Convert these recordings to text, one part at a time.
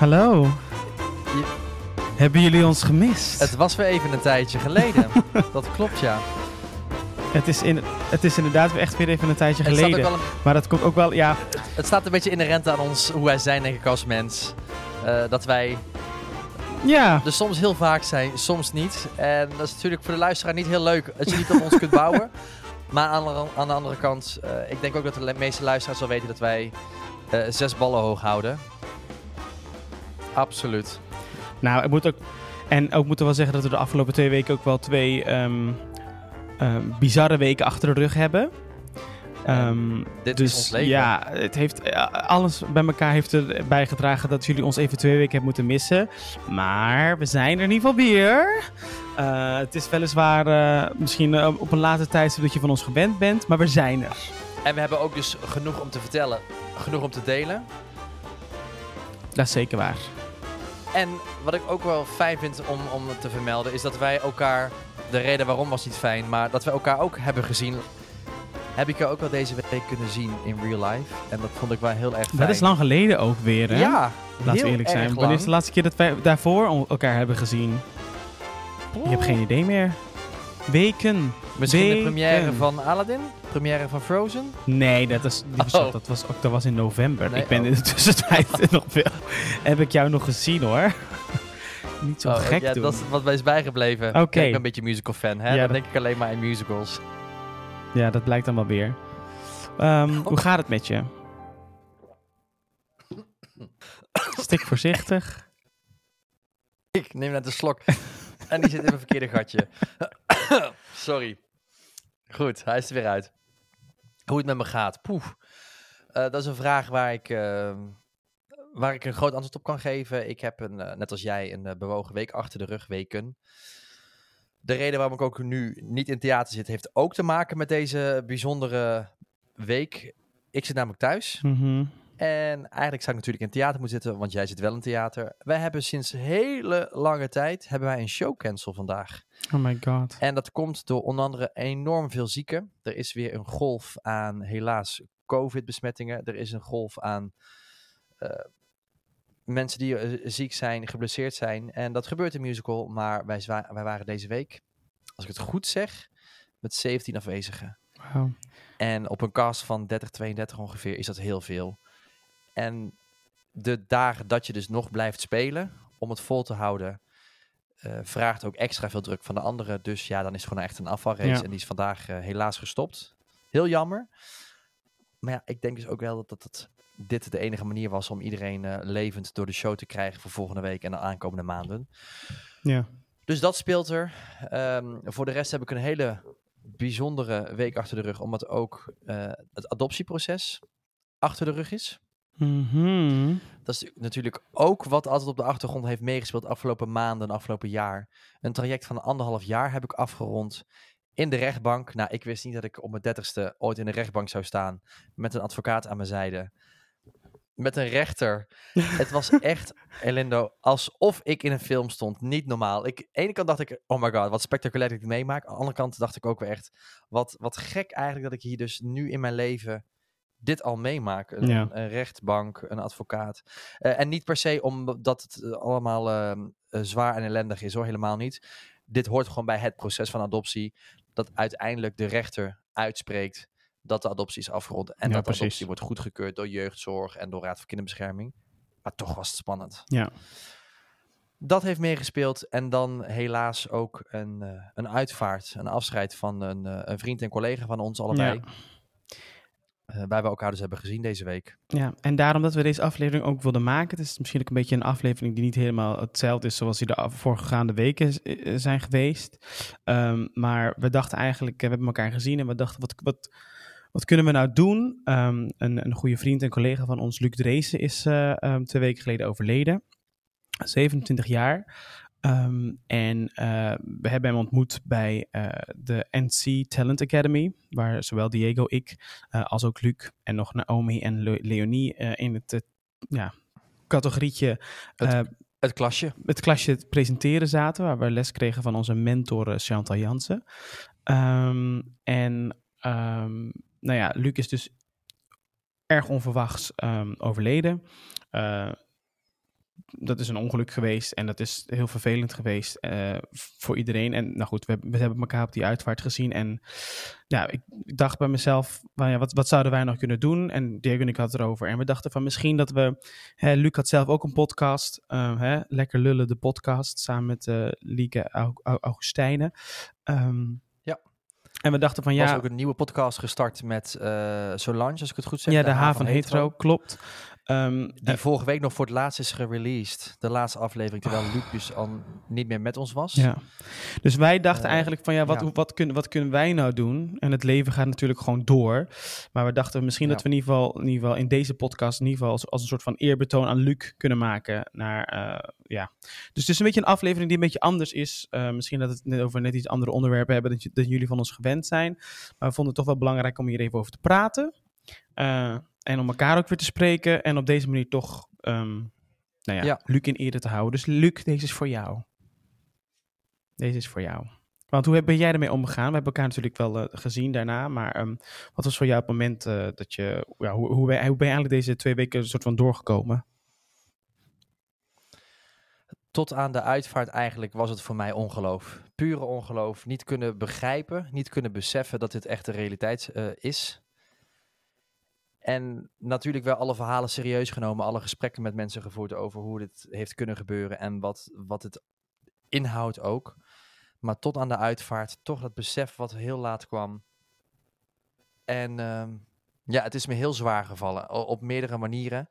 Hallo. Hebben jullie ons gemist? Het was weer even een tijdje geleden. dat klopt, ja. Het is, in, het is inderdaad weer echt weer even een tijdje Het geleden. een, Maar dat komt ook wel, ja. het staat een beetje inherent aan ons, hoe wij zijn, denk ik, als mens. Eh, dat wij Ja, er soms heel vaak zijn, soms niet. En dat is natuurlijk voor de luisteraar niet heel leuk als je niet op ons kunt bouwen. Maar aan de, aan de andere kant, eh, ik denk ook dat de meeste luisteraars wel weten dat wij eh, zes ballen hoog houden. Absoluut. nou, ik moet ook. En ook moeten we wel zeggen dat we de afgelopen twee weken ook wel twee ehm, ehm, bizarre weken achter de rug hebben. Ehm, Dit dus is ons leven. ja, het heeft, eh, alles bij elkaar heeft er bijgedragen dat jullie ons even twee weken hebben moeten missen. Maar we zijn er in ieder geval weer. Eh, het is weliswaar eh, misschien op een later tijdstip dat je van ons gewend bent, maar we zijn er. En we hebben ook dus genoeg om te vertellen, genoeg om te delen. Dat is zeker waar. En wat ik ook wel fijn vind om, om te vermelden, is dat wij elkaar, de reden waarom was niet fijn, maar dat we elkaar ook hebben gezien. Heb ik jou ook wel deze week kunnen zien in real life. En dat vond ik wel heel erg fijn. Dat is lang geleden ook weer, hè? Ja, Laten we eerlijk erg zijn. Wanneer is de laatste keer dat wij daarvoor elkaar hebben gezien? Ik heb geen idee meer. Weken. Misschien de première van Aladdin? Première van Frozen? Nee, dat, is, die was, Oh. dat, was, ook, dat was in november. Nee, ik ben oh. in de tussentijd nog veel. Heb ik jou nog gezien hoor. Niet zo Oh, gek ja, doen. dat is wat mij is bijgebleven. Oké. Ik ben een beetje musical fan, hè? Ja, Dan denk ik alleen maar aan musicals. Ja, dat blijkt dan wel weer. Ehm, Hoe gaat het met je? Stik voorzichtig. Ik neem net een slok. En die zit in mijn verkeerde gatje. Sorry. Goed, hij is er weer uit. Hoe het met me gaat? Poef. Eh, dat is een vraag waar ik, eh, waar ik een groot antwoord op kan geven. Ik heb, een, eh, net als jij, een bewogen week achter de rug, weken. De reden waarom ik ook nu niet in theater zit, heeft ook te maken met deze bijzondere week. Ik zit namelijk thuis. Mhm. En eigenlijk zou ik natuurlijk in theater moeten zitten, want jij zit wel in theater. Wij hebben sinds hele lange tijd hebben wij een showcancel vandaag. Oh my god. En dat komt door onder andere enorm veel zieken. Er is weer een golf aan helaas COVID-besmettingen. Er is een golf aan eh, mensen die eh, ziek zijn, geblesseerd zijn. En dat gebeurt in musical, maar wij, wij waren deze week, als ik het goed zeg, met 17 afwezigen. Wauw. En op een cast van 30, 32 ongeveer is dat heel veel. En de dagen dat je dus nog blijft spelen, om het vol te houden, eh, vraagt ook extra veel druk van de anderen. Dus ja, dan is het gewoon echt een afvalrace. Ja. En die is vandaag eh, helaas gestopt. Heel jammer. Maar ja, ik denk dus ook wel dat, dat, dat dit de enige manier was om iedereen eh, levend door de show te krijgen voor volgende week en de aankomende maanden. Ja. Dus dat speelt er. Ehm, voor de rest heb ik een hele bijzondere week achter de rug, omdat ook het adoptieproces achter de rug is. Mhm. Dat is natuurlijk ook wat altijd op de achtergrond heeft meegespeeld de afgelopen maanden en afgelopen jaar. Een traject van anderhalf jaar heb ik afgerond in de rechtbank. Nou, ik wist niet dat ik op mijn dertigste ooit in de rechtbank zou staan met een advocaat aan mijn zijde. Met een rechter. Het was echt, Elindo, alsof ik in een film stond. Niet normaal. Ik, aan de ene kant dacht ik, oh my god, wat spectaculair dat ik het meemaak. Aan de andere kant dacht ik ook weer echt, wat, wat gek eigenlijk dat ik hier dus nu in mijn leven dit al meemaak. Een, Ja. een rechtbank, een advocaat. Eh, en niet per se omdat het eh, allemaal ehm, eh, zwaar en ellendig is, hoor. Helemaal niet. Dit hoort gewoon bij het proces van adoptie. Dat uiteindelijk de rechter uitspreekt dat de adoptie is afgerond. En Ja, dat de precies. adoptie wordt goedgekeurd door jeugdzorg en door Raad voor Kinderbescherming. Maar toch was het spannend. Ja. Dat heeft meegespeeld. En dan helaas ook een, een uitvaart, een afscheid van een, een vriend en collega van ons allebei. Waar we elkaar dus hebben gezien deze week. Ja, en daarom dat we deze aflevering ook wilden maken. Het is misschien ook een beetje een aflevering die niet helemaal hetzelfde is zoals die de voorgaande weken eh, zijn geweest. Ehm, maar we dachten eigenlijk, eh, we hebben elkaar gezien en we dachten, wat, wat, wat kunnen we nou doen? Ehm, een, een goede vriend en collega van ons, Luc Dreesen, is eh, ehm, twee weken geleden overleden. 27 jaar. Ehm, en eh, we hebben hem ontmoet bij eh, de NC Talent Academy, waar zowel Diego, ik, eh, als ook Luc en nog Naomi en Le- Leonie in het ja, categorietje Het- Het klasje. het klasje presenteren zaten, waar we les kregen van onze mentor Chantal Jansen. Ehm, en ehm, nou ja, Luc is dus erg onverwachts overleden. Eh, dat is een ongeluk geweest en dat is heel vervelend geweest uh, voor iedereen. En nou goed, we, we, hebben elkaar op die uitvaart gezien. En ja, ik, dacht bij mezelf, ja, wat, wat zouden wij nog kunnen doen? En Diego en ik het erover. En we dachten van misschien dat we, hè, Luc had zelf ook een podcast, uh, hè, Lekker Lullen de podcast, samen met uh, Lieke Augustijnen. Um, ja. En we dachten van ja. Er was ook een nieuwe podcast gestart met uh, Solange, als ik het goed zeg. Ja, de, de H van Hetero, hetero klopt. Um, die uh, vorige week nog voor het laatst is gereleased. De laatste aflevering, terwijl oh. Lucas al niet meer met ons was. Ja. Dus wij dachten uh, eigenlijk van ja wat, ja. wat, kunnen, wat kunnen wij nou doen? En het leven gaat natuurlijk gewoon door. Maar we dachten misschien ja. dat we in ieder, geval, in ieder geval in deze podcast in ieder geval als, als een soort van eerbetoon aan Luc kunnen maken. Naar, uh, ja. Dus het is een beetje een aflevering die een beetje anders is. misschien dat het net over net iets andere onderwerpen hebben dan, dan jullie van ons gewend zijn. Maar we vonden het toch wel belangrijk om hier even over te praten. En om elkaar ook weer te spreken. En op deze manier toch, um, nou ja, ja, Luc in ere te houden. Dus Luc, deze is voor jou. Deze is voor jou. Want hoe ben jij ermee omgegaan? We hebben elkaar natuurlijk wel uh, gezien daarna. Maar um, wat was voor jou het moment uh, dat je... Ja, hoe, hoe, ben, hoe ben je eigenlijk deze twee weken een soort van doorgekomen? Tot aan de uitvaart eigenlijk was het voor mij ongeloof. Pure ongeloof. Niet kunnen begrijpen, niet kunnen beseffen dat dit echt de realiteit uh, is. En natuurlijk wel alle verhalen serieus genomen, alle gesprekken met mensen gevoerd over hoe dit heeft kunnen gebeuren en wat, wat het inhoudt ook. Maar tot aan de uitvaart, toch dat besef wat heel laat kwam. En uh, ja, het is me heel zwaar gevallen op meerdere manieren.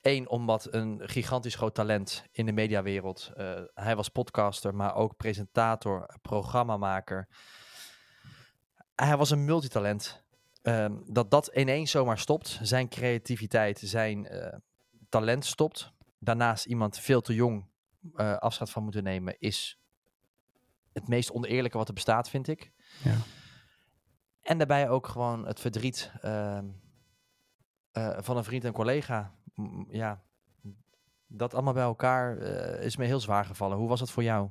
Eén, omdat een gigantisch groot talent in de mediawereld. Uh, hij was podcaster, maar ook presentator, programmamaker. Hij was een multitalent. Um, dat dat ineens zomaar stopt. Zijn creativiteit, zijn uh, talent stopt. Daarnaast iemand veel te jong uh, afscheid van moeten nemen, is het meest oneerlijke wat er bestaat, vind ik. Ja. En daarbij ook gewoon het verdriet uh, van een vriend en collega. M ja, dat allemaal bij elkaar is me heel zwaar gevallen. Hoe was het voor jou?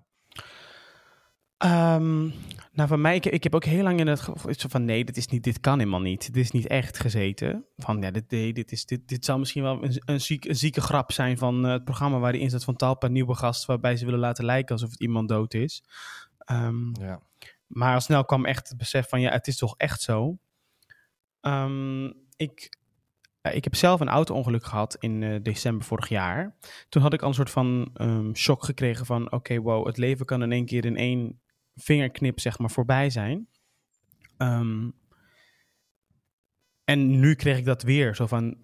Um, nou, voor mij, ik, ik, heb ook heel lang in het gevoel van nee, dit, is niet, dit kan helemaal niet. Dit is niet echt gezeten. Van ja, dit, nee, dit, is, dit, dit zou misschien wel een, een, ziek, een zieke grap zijn van uh, het programma waar die inzet van Talpa, nieuwe gast, waarbij ze willen laten lijken alsof het iemand dood is. Um, ja. Maar al snel kwam echt het besef van ja, het is toch echt zo. Um, ik, ik heb zelf een auto-ongeluk gehad in uh, december vorig jaar. Toen had ik al een soort van um, shock gekregen van... oké, okay, wow, het leven kan in één keer in één vingerknip zeg maar voorbij zijn. Um, en nu kreeg ik dat weer, zo van,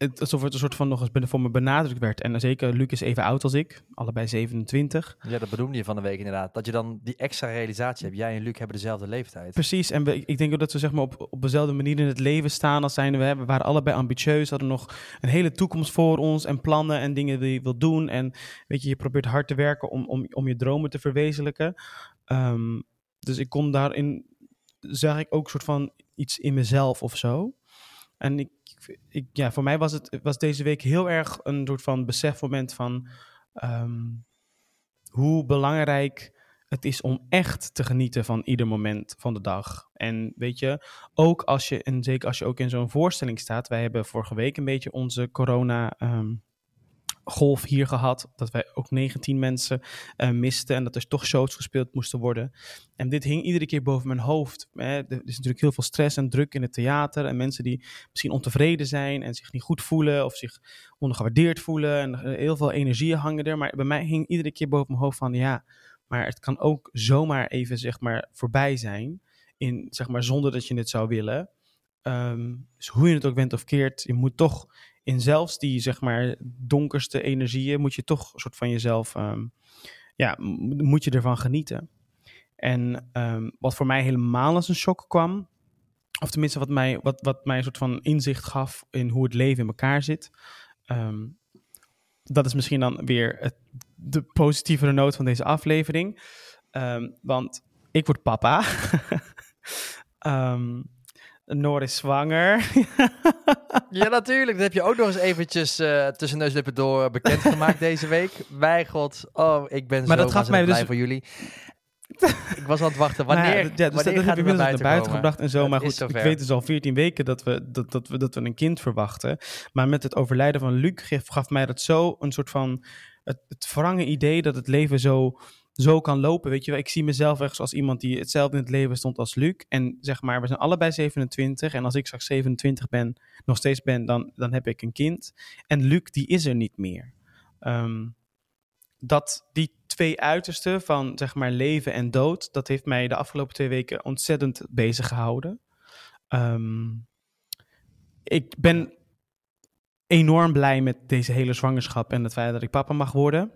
het, alsof het een soort van nog eens voor me benadrukt werd. En zeker, Luc is even oud als ik, allebei 27. Ja, dat bedoelde je van de week inderdaad. Dat je dan die extra realisatie hebt. Jij en Luc hebben dezelfde leeftijd. Precies, en we, ik denk ook dat we zeg maar op, op dezelfde manier in het leven staan als zijn we. We waren allebei ambitieus, hadden nog een hele toekomst voor ons en plannen en dingen die je wilt doen. En weet je, je probeert hard te werken om, om, om je dromen te verwezenlijken. Um, dus ik kon daarin, zag ik ook soort van iets in mezelf of zo. En ik, ik, ja, voor mij was het was deze week heel erg een soort van besefmoment van um, hoe belangrijk het is om echt te genieten van ieder moment van de dag. En weet je, ook als je, en zeker als je ook in zo'n voorstelling staat. Wij hebben vorige week een beetje onze corona um, golf hier gehad. Dat wij ook 19 mensen uh, misten en dat er toch shows gespeeld moesten worden. En dit hing iedere keer boven mijn hoofd. Hè. Er is natuurlijk heel veel stress en druk in het theater. En mensen die misschien ontevreden zijn en zich niet goed voelen of zich ondergewaardeerd voelen. En eh, heel veel energieën hangen er. Maar bij mij hing iedere keer boven mijn hoofd van ja, maar het kan ook zomaar even zeg maar voorbij zijn. In, zeg maar, zonder dat je het zou willen. Um, dus hoe je het ook went of keert, je moet toch in zelfs die zeg maar donkerste energieën moet je toch een soort van jezelf, um, ja, moet je ervan genieten. En um, wat voor mij helemaal als een shock kwam, of tenminste wat mij, wat, wat mij een soort van inzicht gaf in hoe het leven in elkaar zit. Um, dat is misschien dan weer het, de positievere noot van deze aflevering. want ik word papa. Noor is zwanger. ja, natuurlijk. Dat heb je ook nog eens eventjes uh, tussen neus lippen door bekendgemaakt deze week. Wij god, oh, ik ben maar zo dat gaf mij blij dus, voor jullie. Ik was aan het wachten. Wanneer, Nou ja, d- ja, dus wanneer dat, dat gaat heb het je naar inmiddels naar buiten, gebracht en zo. Maar goed, ik weet dus al 14 weken dat we, dat, dat, we, dat we een kind verwachten. Maar met het overlijden van Luc gaf, gaf mij dat zo een soort van... Het, het idee dat het leven zo, zo kan lopen. Weet je wel, ik zie mezelf ergens als iemand die hetzelfde in het leven stond als Luc. En zeg maar, we zijn allebei 27. En als ik straks 27 ben, nog steeds ben, dan, dan heb ik een kind. En Luc, die is er niet meer. Ehm, dat die twee uitersten van zeg maar leven en dood, dat heeft mij de afgelopen twee weken ontzettend bezig gehouden. Ehm, ik ben enorm blij met deze hele zwangerschap en het feit dat ik papa mag worden.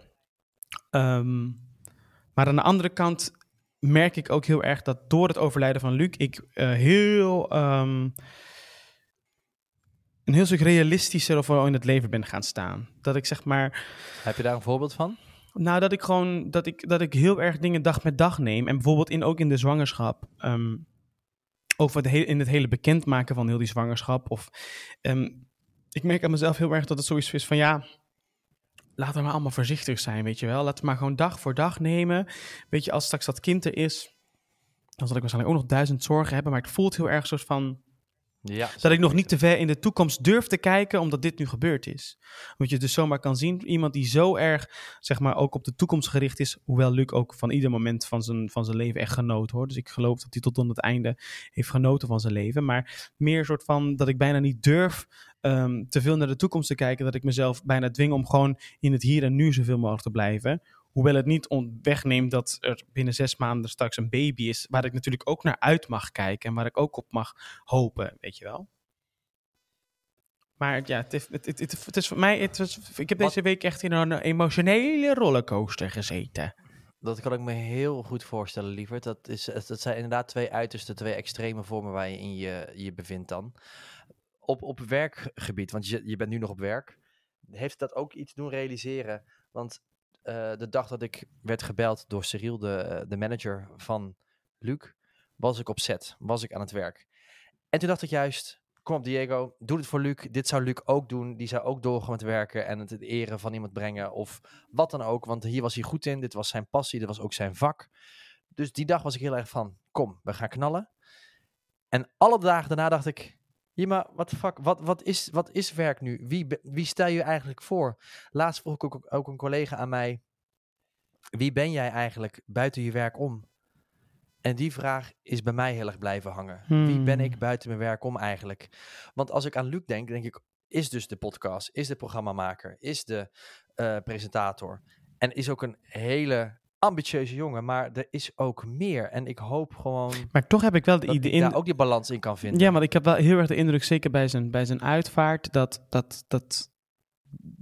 Ehm, maar aan de andere kant merk ik ook heel erg dat door het overlijden van Luc ik eh, heel ehm, een heel stuk realistischer of in het leven ben gaan staan. Dat ik zeg maar Heb je daar een voorbeeld van? nou, dat ik gewoon dat ik, dat ik heel erg dingen dag met dag neem. En bijvoorbeeld in, ook in de zwangerschap. ehm over het he- in het hele bekendmaken van heel die zwangerschap. Of ehm, ik merk aan mezelf heel erg dat het zoiets is van ja. Laten we maar allemaal voorzichtig zijn, weet je wel. Laten we maar gewoon dag voor dag nemen. Weet je, als straks dat kind er is, dan zal ik waarschijnlijk ook nog duizend zorgen hebben. Maar het voelt heel erg soort van Ja. dat ik nog niet te ver in de toekomst durf te kijken, omdat dit nu gebeurd is. Omdat je dus zomaar kan zien, iemand die zo erg, zeg maar, ook op de toekomst gericht is, hoewel Luc ook van ieder moment van zijn, van zijn leven echt genoten hoor. Dus ik geloof dat hij tot aan het einde heeft genoten van zijn leven. Maar meer soort van dat ik bijna niet durf ehm, te veel naar de toekomst te kijken, dat ik mezelf bijna dwing om gewoon in het hier en nu zoveel mogelijk te blijven. Hoewel het niet wegneemt dat er binnen zes maanden straks een baby is, waar ik natuurlijk ook naar uit mag kijken en waar ik ook op mag hopen, weet je wel. Maar ja, het is, het, het, is voor mij, het was, ik heb deze week echt in een emotionele rollercoaster gezeten. Dat kan ik me heel goed voorstellen, lieverd. Dat, is, dat zijn inderdaad twee uiterste, twee extreme vormen waar je in je, je bevindt dan. Op, op werkgebied, want je, je bent nu nog op werk, heeft dat ook iets doen realiseren? Want eh, de dag dat ik werd gebeld door Cyril, de, de manager van Luc, was ik op set, was ik aan het werk. En toen dacht ik juist, kom op Diego, doe het voor Luc. Dit zou Luc ook doen. Die zou ook doorgaan met werken en het in ere van iemand brengen of wat dan ook. Want hier was hij goed in, dit was zijn passie, dit was ook zijn vak. Dus die dag was ik heel erg van, kom, we gaan knallen. En alle dagen daarna dacht ik, ja maar wat fuck, wat, wat, is, wat is werk nu? Wie, wie stel je eigenlijk voor? Laatst vroeg ik ook, ook een collega aan mij, wie ben jij eigenlijk buiten je werk om? En die vraag is bij mij heel erg blijven hangen. Wie ben Hmm. ik buiten mijn werk om eigenlijk? Want als ik aan Luc denk, denk ik, is dus de podcast, is de programmamaker, is de eh, presentator. En is ook een hele ambitieuze jongen, maar er is ook meer. En ik hoop gewoon Maar toch heb ik wel de dat idee daar ook die balans in kan vinden. Ja, want ik heb wel heel erg de indruk, zeker bij zijn, bij zijn uitvaart, dat, dat, dat,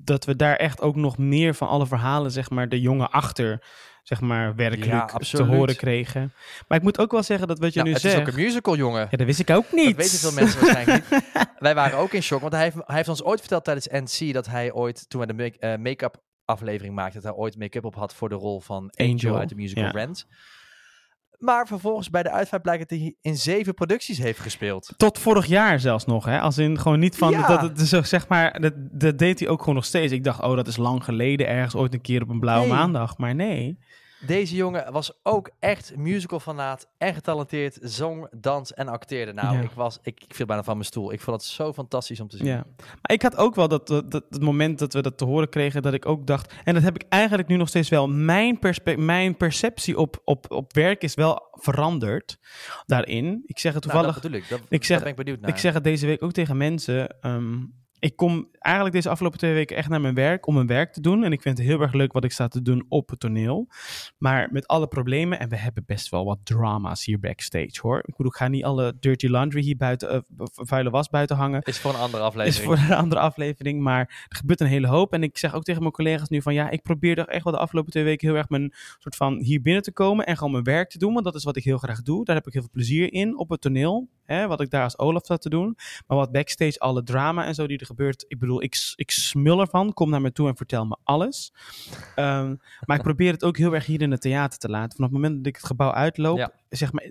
dat we daar echt ook nog meer van alle verhalen, zeg maar, de jongen achter, zeg maar, werkelijk te horen kregen. Maar ik moet ook wel zeggen dat wat je Nou, nu het zegt... is ook een musical, jongen. Ja, dat wist ik ook niet. Dat weten veel mensen waarschijnlijk niet. Wij waren ook in shock, want hij heeft, hij heeft ons ooit verteld tijdens NC dat hij ooit, toen hij de eh, make-up aflevering maakte, dat hij ooit make-up op had voor de rol van Angel, Angel, uit de musical ja. Rent. Maar vervolgens bij de uitvaart blijkt dat hij in zeven producties heeft gespeeld. Tot vorig jaar zelfs nog, hè? Als in gewoon niet van Ja. dat het zeg maar, dat, dat deed hij ook gewoon nog steeds. Ik dacht, oh, dat is lang geleden, ergens ooit een keer op een blauwe Nee. maandag. Maar nee. Deze jongen was ook echt musical-fanaat en getalenteerd, zong, dans en acteerde. Nou, Ja. ik, was, ik, ik viel bijna van mijn stoel. Ik vond het zo fantastisch om te zien. Ja. Maar ik had ook wel dat, dat, dat het moment dat we dat te horen kregen, dat ik ook dacht, en dat heb ik eigenlijk nu nog steeds wel, mijn, perspe- mijn perceptie op, op, op werk is wel veranderd daarin. Ik zeg het Nou, toevallig, dat ik. Dat, ik zeg- ben ik benieuwd naar. ik zeg het deze week ook tegen mensen. ehm, ik kom eigenlijk deze afgelopen twee weken echt naar mijn werk om mijn werk te doen. En ik vind het heel erg leuk wat ik sta te doen op het toneel. Maar met alle problemen, en we hebben best wel wat drama's hier backstage hoor. Ik bedoel, ik ga niet alle dirty laundry hier buiten, eh, vuile was buiten hangen is voor een andere is aflevering. voor een andere aflevering. Maar er gebeurt een hele hoop. En ik zeg ook tegen mijn collega's nu van ja, ik probeer toch echt wel de afgelopen twee weken heel erg mijn soort van hier binnen te komen en gewoon mijn werk te doen. Want dat is wat ik heel graag doe. Daar heb ik heel veel plezier in op het toneel. Hè, wat ik daar als Olaf zat te doen. Maar wat backstage, alle drama en zo die er gebeurt. Ik bedoel, ik, ik smul ervan. Kom naar me toe en vertel me alles. Ehm, maar ik probeer het ook heel erg hier in het theater te laten. Vanaf het moment dat ik het gebouw uitloop, Ja. zeg maar.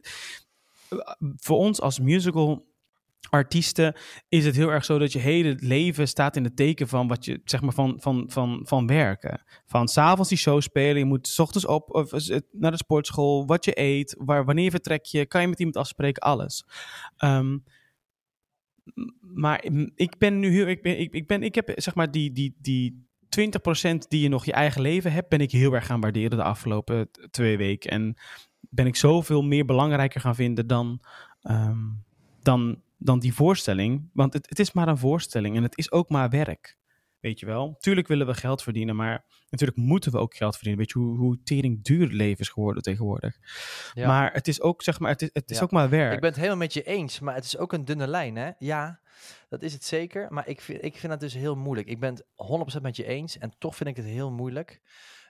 Voor ons als musical artiesten is het heel erg zo dat je hele leven staat in het teken van wat je, zeg maar, van, van, van, van werken. Van s'avonds die show spelen, je moet s ochtends op of, naar de sportschool, wat je eet, waar, wanneer vertrek je, kan je met iemand afspreken, alles. Ehm, maar ik ben nu heel, ik ben, ik, ik ben, ik heb zeg maar die, die, die 20% die je nog je eigen leven hebt, ben ik heel erg gaan waarderen de afgelopen twee weken. En ben ik zoveel meer belangrijker gaan vinden dan, ehm, dan dan die voorstelling. Want het, het is maar een voorstelling en het is ook maar werk. Weet je wel? Tuurlijk willen we geld verdienen, maar natuurlijk moeten we ook geld verdienen. Weet je hoe, hoe tering duur leven is geworden tegenwoordig. Ja. Maar het is ook, zeg maar, het is, het is ook maar werk. Ik ben het helemaal met je eens, maar het is ook een dunne lijn, hè? Ja, dat is het zeker. Maar ik vind, ik vind het dus heel moeilijk. Ik ben het 100% met je eens en toch vind ik het heel moeilijk.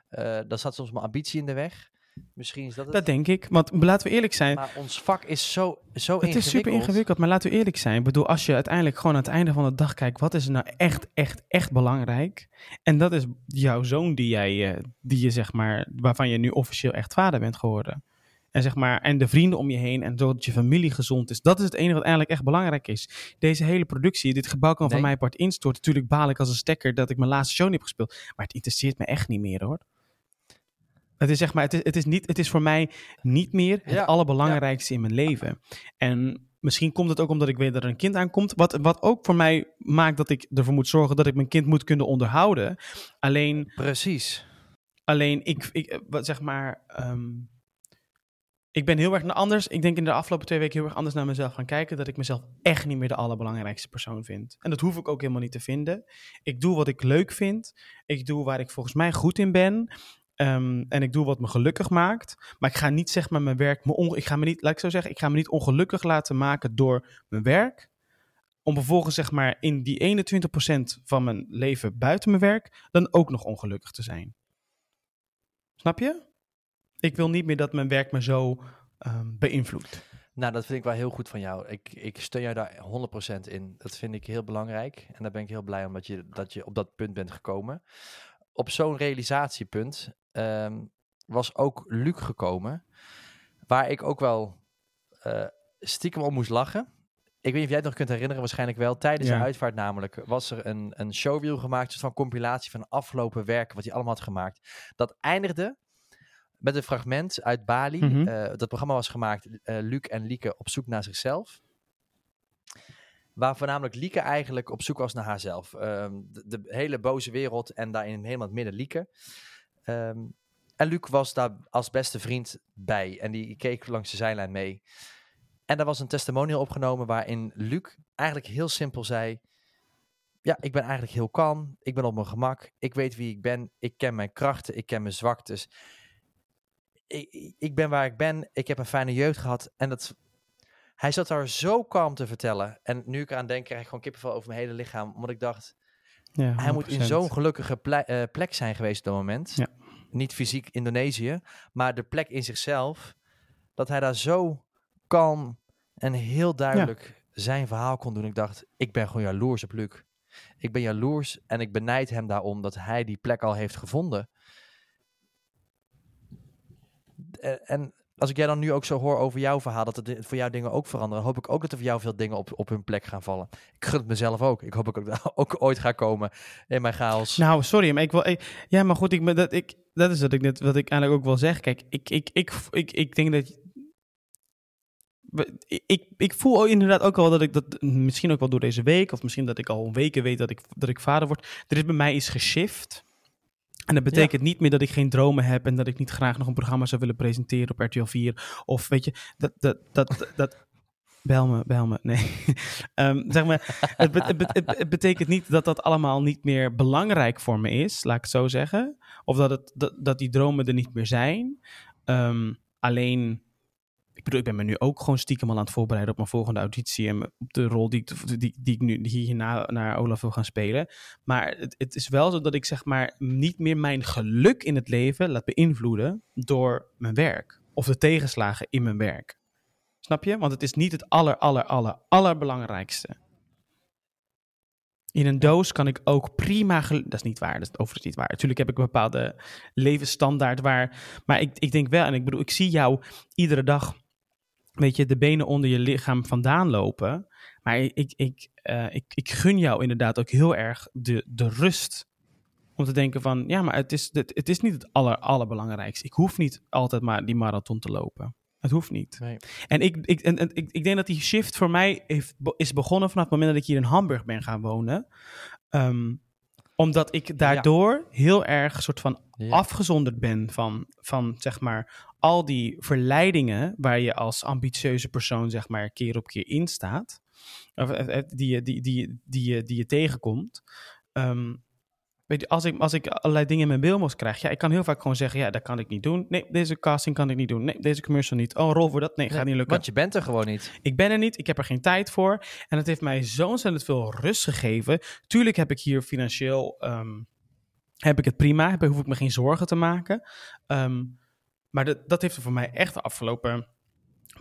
Uh, dan staat soms mijn ambitie in de weg. Misschien is dat het. Dat denk ik. Want laten we eerlijk zijn. Maar ons vak is zo, zo het ingewikkeld. Het is super ingewikkeld, maar laten we eerlijk zijn. Ik bedoel, als je uiteindelijk gewoon aan het einde van de dag kijkt, wat is er nou echt, echt, echt belangrijk? En dat is jouw zoon die jij, eh, die je zeg maar, waarvan je nu officieel echt vader bent geworden. En zeg maar, en de vrienden om je heen en zodat je familie gezond is. Dat is het enige wat eigenlijk echt belangrijk is. Deze hele productie, dit gebouw kan van mij part instorten. Natuurlijk baal ik als een stekker dat ik mijn laatste show niet heb gespeeld. Maar het interesseert me echt niet meer hoor. Het is zeg maar, het is, het is, niet, het is voor mij niet meer het allerbelangrijkste in mijn leven. En misschien komt het ook omdat ik weet dat er een kind aankomt. Wat, wat ook voor mij maakt dat ik ervoor moet zorgen dat ik mijn kind moet kunnen onderhouden. Alleen. Precies. Alleen ik, ik wat zeg maar. Ehm, ik ben heel erg anders. Ik denk in de afgelopen twee weken heel erg anders naar mezelf gaan kijken. Dat ik mezelf echt niet meer de allerbelangrijkste persoon vind. En dat hoef ik ook helemaal niet te vinden. Ik doe wat ik leuk vind. Ik doe waar ik volgens mij goed in ben. Ehm, en ik doe wat me gelukkig maakt. Maar ik ga niet zeg maar mijn werk. Me ik ga me niet, laat ik zo zeggen, ik ga me niet ongelukkig laten maken door mijn werk. Om vervolgens zeg maar in die 21% van mijn leven buiten mijn werk. dan ook nog ongelukkig te zijn. Snap je? Ik wil niet meer dat mijn werk me zo um, beïnvloedt. Nou, dat vind ik wel heel goed van jou. Ik, ik steun jou daar 100% in. Dat vind ik heel belangrijk. En daar ben ik heel blij om dat je, dat je op dat punt bent gekomen. Op zo'n realisatiepunt Ehm, was ook Luc gekomen. Waar ik ook wel uh, stiekem om moest lachen. Ik weet niet of jij het nog kunt herinneren, waarschijnlijk wel. Tijdens de uitvaart namelijk was er een, een showreel gemaakt. van compilatie van afgelopen werken wat hij allemaal had gemaakt. Dat eindigde met een fragment uit Bali. Mm dat programma was gemaakt, uh, Luc en Lieke op zoek naar zichzelf. Waar voornamelijk Lieke eigenlijk op zoek was naar haarzelf. Ehm, de, de, hele boze wereld en daarin helemaal het midden Lieke. Ehm, en Luc was daar als beste vriend bij en die keek langs de zijlijn mee. En daar was een testimonial opgenomen waarin Luc eigenlijk heel simpel zei: Ja, ik ben eigenlijk heel kalm, ik ben op mijn gemak, ik weet wie ik ben, ik ken mijn krachten, ik ken mijn zwaktes. Ik, ik ben waar ik ben, ik heb een fijne jeugd gehad en dat, hij zat daar zo kalm te vertellen. En nu ik eraan denk, krijg ik gewoon kippenvel over mijn hele lichaam. Omdat ik dacht, ja, hij moet in zo'n gelukkige eh, plek zijn geweest op dat moment. Ja. Niet fysiek Indonesië, maar de plek in zichzelf. Dat hij daar zo kalm en heel duidelijk zijn verhaal kon doen. Ik dacht, ik ben gewoon jaloers op Luc. Ik ben jaloers en ik benijd hem daarom dat hij die plek al heeft gevonden. En als ik jij dan nu ook zo hoor over jouw verhaal, dat het voor jou dingen ook veranderen, hoop ik ook dat er voor jou veel dingen op, op hun plek gaan vallen. Ik gun het mezelf ook. Ik hoop ik ook ooit ga komen in mijn chaos. Nou, sorry, maar ik wil. ja, maar goed, ik, dat, ik, dat is wat ik, net, wat ik eigenlijk ook wil zeggen. Kijk, ik, ik, ik, ik, ik denk dat. Ik, ik voel inderdaad ook al dat ik dat misschien ook wel door deze week, of misschien dat ik al weken weet dat ik, dat ik vader word. Er is bij mij iets geshift. En dat betekent niet meer dat ik geen dromen heb en dat ik niet graag nog een programma zou willen presenteren op RTL 4. Of weet je, dat, dat, dat, dat, Bel me, bel me. Nee. um, zeg maar, het, het, het, betekent niet dat dat allemaal niet meer belangrijk voor me is, laat ik het zo zeggen. Of dat, het, dat, dat die dromen er niet meer zijn. Um, alleen ik bedoel, ik ben me nu ook gewoon stiekem al aan het voorbereiden op mijn volgende auditie en op de rol die ik, die, die ik nu hierna naar Olaf wil gaan spelen. Maar het, het, is wel zo dat ik zeg maar niet meer mijn geluk in het leven laat beïnvloeden door mijn werk of de tegenslagen in mijn werk. Snap je? Want het is niet het aller, aller, aller, allerbelangrijkste. In een doos kan ik ook prima. Dat is niet waar, dat is overigens niet waar. Natuurlijk heb ik een bepaalde levensstandaard waar. Maar ik, ik denk wel, en ik bedoel, ik zie jou iedere dag weet je, de benen onder je lichaam vandaan lopen. Maar ik, ik, eh, ik, ik gun jou inderdaad ook heel erg de, de rust om te denken van, ja, maar het is, het, het is niet het aller, allerbelangrijkste. Ik hoef niet altijd maar die marathon te lopen. Het hoeft niet. Nee. En, ik, ik, en, en ik, ik denk dat die shift voor mij heeft, is begonnen vanaf het moment dat ik hier in Hamburg ben gaan wonen. Ehm, omdat ik daardoor heel erg soort van Ja. afgezonderd ben van, van zeg maar al die verleidingen waar je als ambitieuze persoon zeg maar keer op keer in staat. Of, eh, eh, die, je- die, die, die, je- die je tegenkomt. Ehm, weet je, als ik, als ik allerlei dingen in mijn mailbox krijg, ja, ik kan heel vaak gewoon zeggen, ja, dat kan ik niet doen. Nee, deze casting kan ik niet doen. Nee, deze commercial niet. Oh, rol voor dat. Nee, gaat niet lukken. Want je bent er gewoon niet. Ik ben er niet, ik heb er geen tijd voor. En het heeft mij zo ontzettend veel rust gegeven. Tuurlijk heb ik hier financieel, ehm, heb ik het prima. Heb, hoef ik me geen zorgen te maken. Ehm, maar dat, dat heeft er voor mij echt de afgelopen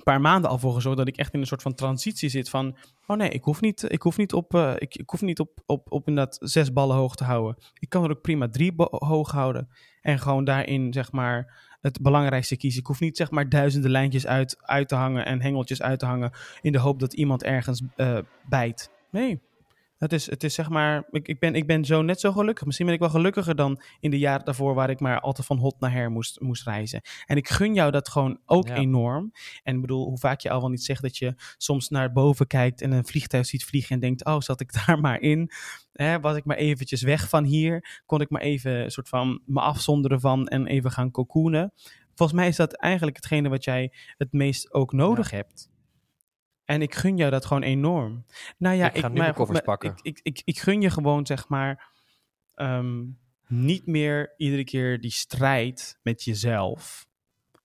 paar maanden al voor gezorgd dat ik echt in een soort van transitie zit van, oh nee, ik hoef niet, ik hoef niet op, eh, ik, ik hoef niet op, op, op inderdaad zes ballen hoog te houden. Ik kan er ook prima drie hoog houden en gewoon daarin zeg maar het belangrijkste kiezen. Ik hoef niet zeg maar duizenden lijntjes uit, uit te hangen en hengeltjes uit te hangen in de hoop dat iemand ergens eh, bijt. Nee. Het is, het is zeg maar, ik, ik, ben, ik ben zo net zo gelukkig. Misschien ben ik wel gelukkiger dan in de jaren daarvoor waar ik maar altijd van hot naar her moest, moest reizen. En ik gun jou dat gewoon ook Ja. enorm. En ik bedoel, hoe vaak je al wel niet zegt dat je soms naar boven kijkt en een vliegtuig ziet vliegen en denkt, oh, zat ik daar maar in? Hè, was ik maar eventjes weg van hier? Kon ik maar even een soort van me afzonderen van en even gaan cocoonen? Volgens mij is dat eigenlijk hetgene wat jij het meest ook nodig hebt. En ik gun jou dat gewoon enorm. Nou ja, Ik ga nu mijn koffers pakken. Ik, ik, ik, ik gun je gewoon, zeg maar, ehm, niet meer iedere keer die strijd met jezelf.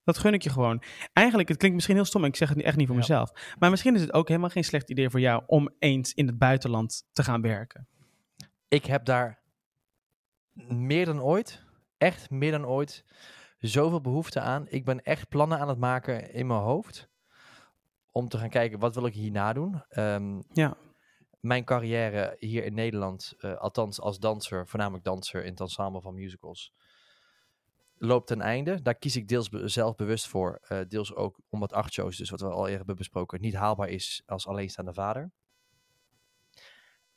Dat gun ik je gewoon. Eigenlijk, het klinkt misschien heel stom, en ik zeg het echt niet voor Ja. mezelf. Maar misschien is het ook helemaal geen slecht idee voor jou om eens in het buitenland te gaan werken. Ik heb daar meer dan ooit, echt meer dan ooit, zoveel behoefte aan. Ik ben echt plannen aan het maken in mijn hoofd. Om te gaan kijken, wat wil ik hierna doen? Ehm, Ja. Mijn carrière hier in Nederland, eh, althans als danser, voornamelijk danser in het ensemble van musicals, loopt ten einde. Daar kies ik deels be- zelf bewust voor. eh, deels ook omdat acht shows, dus wat we al eerder hebben besproken, niet haalbaar is als alleenstaande vader.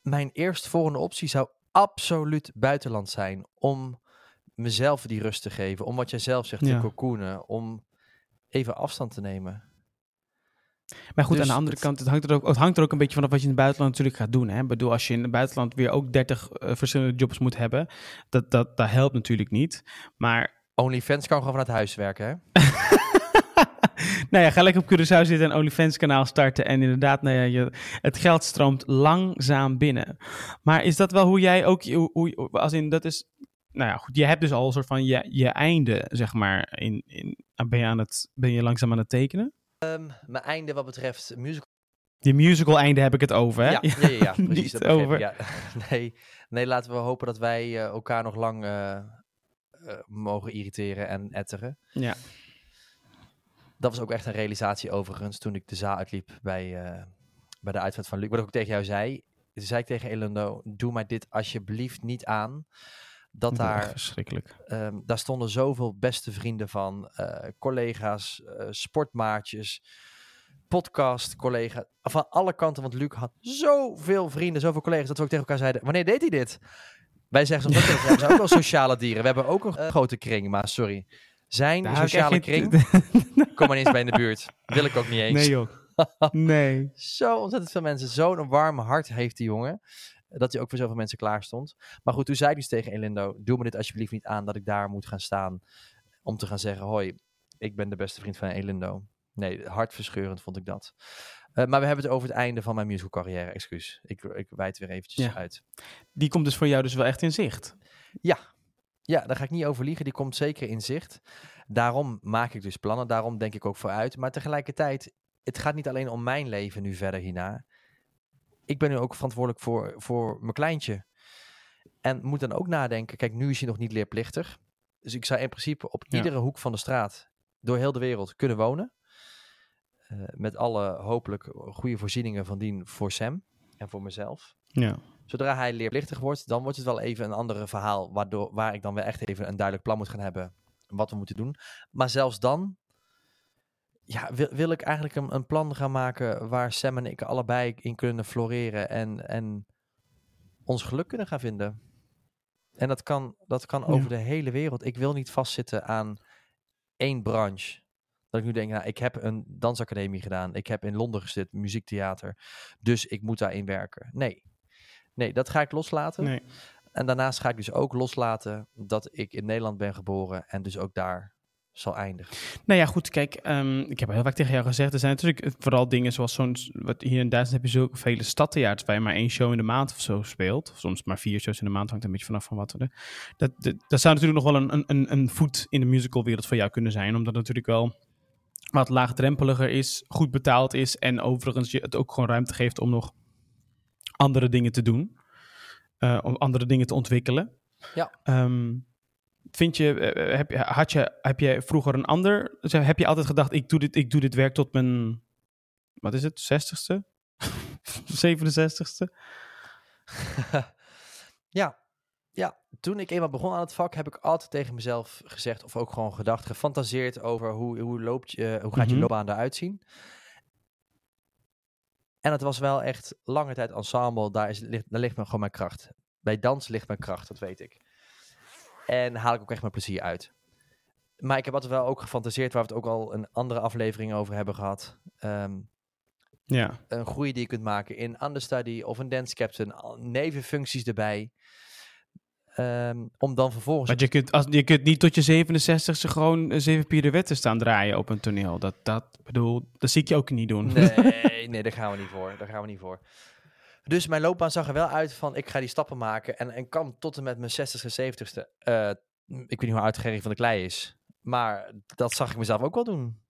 Mijn eerstvolgende optie zou absoluut buitenland zijn. Om mezelf die rust te geven. Om wat jij zelf zegt, Ja. te cocoonen. Om even afstand te nemen. Maar goed, Dus aan de andere het- kant, het hangt, er ook, het hangt er ook een beetje vanaf wat je in het buitenland natuurlijk gaat doen. Hè? Ik bedoel, als je in het buitenland weer ook 30 eh, verschillende jobs moet hebben, dat, dat, dat helpt natuurlijk niet. Maar OnlyFans kan gewoon vanuit huis werken, hè? nou ja, ga lekker op Curaçao zitten en OnlyFans kanaal starten. En inderdaad, nou ja, je, het geld stroomt langzaam binnen. Maar is dat wel hoe jij ook, hoe, hoe- als in, dat is, nou ja, goed, je hebt dus al een soort van je, je einde, zeg maar, in, in, ben, je aan het, ben je langzaam aan het tekenen? Ehm, mijn einde wat betreft musical. Die musical einde heb ik het over, hè? Ja, ja, ja, ja, precies. Niet dat over. Ja. Nee, nee, laten we hopen dat wij eh, elkaar nog lang eh, eh, mogen irriteren en etteren. Ja. Dat was ook echt een realisatie overigens toen ik de zaal uitliep bij, bij de uitvaart van Luc. Wat ik ook tegen jou zei. Zei ik tegen Elendo, doe mij dit alsjeblieft niet aan. Dat daar, verschrikkelijk. ehm, daar stonden zoveel beste vrienden van, eh, collega's, eh, sportmaatjes, podcast collega's, van alle kanten. Want Luc had zoveel vrienden, zoveel collega's, dat we ook tegen elkaar zeiden, wanneer deed hij dit? Wij zeggen soms ook, tegen we zijn ook wel sociale dieren. We hebben ook een eh, grote kring, maar sorry. Zijn Daar sociale kring, kom maar niet eens bij in de buurt. Wil ik ook niet eens. Nee joh. Nee. Zo ontzettend veel mensen. Zo'n warm hart heeft die jongen. Dat hij ook voor zoveel mensen klaar stond. Maar goed, toen zei ik dus tegen Elindo: Doe me dit alsjeblieft niet aan dat ik daar moet gaan staan. Om te gaan zeggen: Hoi, ik ben de beste vriend van Elindo. Nee, hartverscheurend vond ik dat. Eh, maar we hebben het over het einde van mijn musical carrière. Excuus. Ik, ik wijd weer eventjes Ja. uit. Die komt dus voor jou dus wel echt in zicht. Ja, daar ga ik niet over liegen. Die komt zeker in zicht. Daarom maak ik dus plannen. Daarom denk ik ook vooruit. Maar tegelijkertijd, het gaat niet alleen om mijn leven nu verder hierna. Ik ben nu ook verantwoordelijk voor, voor mijn kleintje. En moet dan ook nadenken. Kijk, nu is hij nog niet leerplichtig. Dus ik zou in principe op Ja. iedere hoek van de straat, door heel de wereld, kunnen wonen. Eh, met alle hopelijk goede voorzieningen van dien voor Sam en voor mezelf. Ja. Zodra hij leerplichtig wordt, dan wordt het wel even een andere verhaal. Waardoor, waar ik dan weer echt even een duidelijk plan moet gaan hebben. Wat we moeten doen. Maar zelfs dan. Ja, wil, wil ik eigenlijk een, een plan gaan maken waar Sam en ik allebei in kunnen floreren en, en ons geluk kunnen gaan vinden. En dat kan, dat kan Ja. over de hele wereld. Ik wil niet vastzitten aan één branche. Dat ik nu denk, nou, ik heb een dansacademie gedaan. Ik heb in Londen gezet, muziektheater. Dus ik moet daarin werken. Nee. Nee, dat ga ik loslaten. Nee. En daarnaast ga ik dus ook loslaten dat ik in Nederland ben geboren en dus ook daar zal eindigen. Nou ja, goed, kijk, ehm, ik heb heel vaak tegen jou gezegd, er zijn natuurlijk vooral dingen zoals zo'n, wat hier in Duitsland heb je zulke vele stadtheaters waar je maar één show in de maand of zo speelt, of soms maar vier shows in de maand, hangt een beetje vanaf van wat er. Dat, dat, dat zou natuurlijk nog wel een, een, een voet in de musicalwereld voor jou kunnen zijn, omdat het natuurlijk wel wat laagdrempeliger is, goed betaald is en overigens je het ook gewoon ruimte geeft om nog andere dingen te doen, eh, om andere dingen te ontwikkelen. Ja. Ehm, vind je, eh, heb, je, had je, heb je vroeger een ander, heb je altijd gedacht, ik doe dit, ik doe dit werk tot mijn, wat is het, 60ste? 67ste? ja. ja, toen ik eenmaal begon aan het vak, heb ik altijd tegen mezelf gezegd, of ook gewoon gedacht, gefantaseerd over hoe, hoe, loopt je, hoe gaat je Mhm. loopbaan eruit zien. En het was wel echt lange tijd ensemble, daar, is, ligt, daar ligt gewoon mijn kracht. Bij dans ligt mijn kracht, dat weet ik. En haal ik ook echt mijn plezier uit. Maar ik heb altijd wel ook gefantaseerd, waar we het ook al een andere aflevering over hebben gehad. Ehm, Ja. een groei die je kunt maken in understudy of een dance captain, nevenfuncties erbij. Ehm, om dan vervolgens. Want je kunt, als, je kunt niet tot je 67ste gewoon eh, zeven pirouetten staan draaien op een toneel. Dat, dat bedoel, dat zie ik je ook niet doen. Nee, nee, daar gaan we niet voor. Daar gaan we niet voor. Dus mijn loopbaan zag er wel uit van ik ga die stappen maken en, en kan tot en met mijn 60ste, 70ste. eh, ik weet niet hoe oud Gerry van de Klei is. Maar dat zag ik mezelf ook wel doen.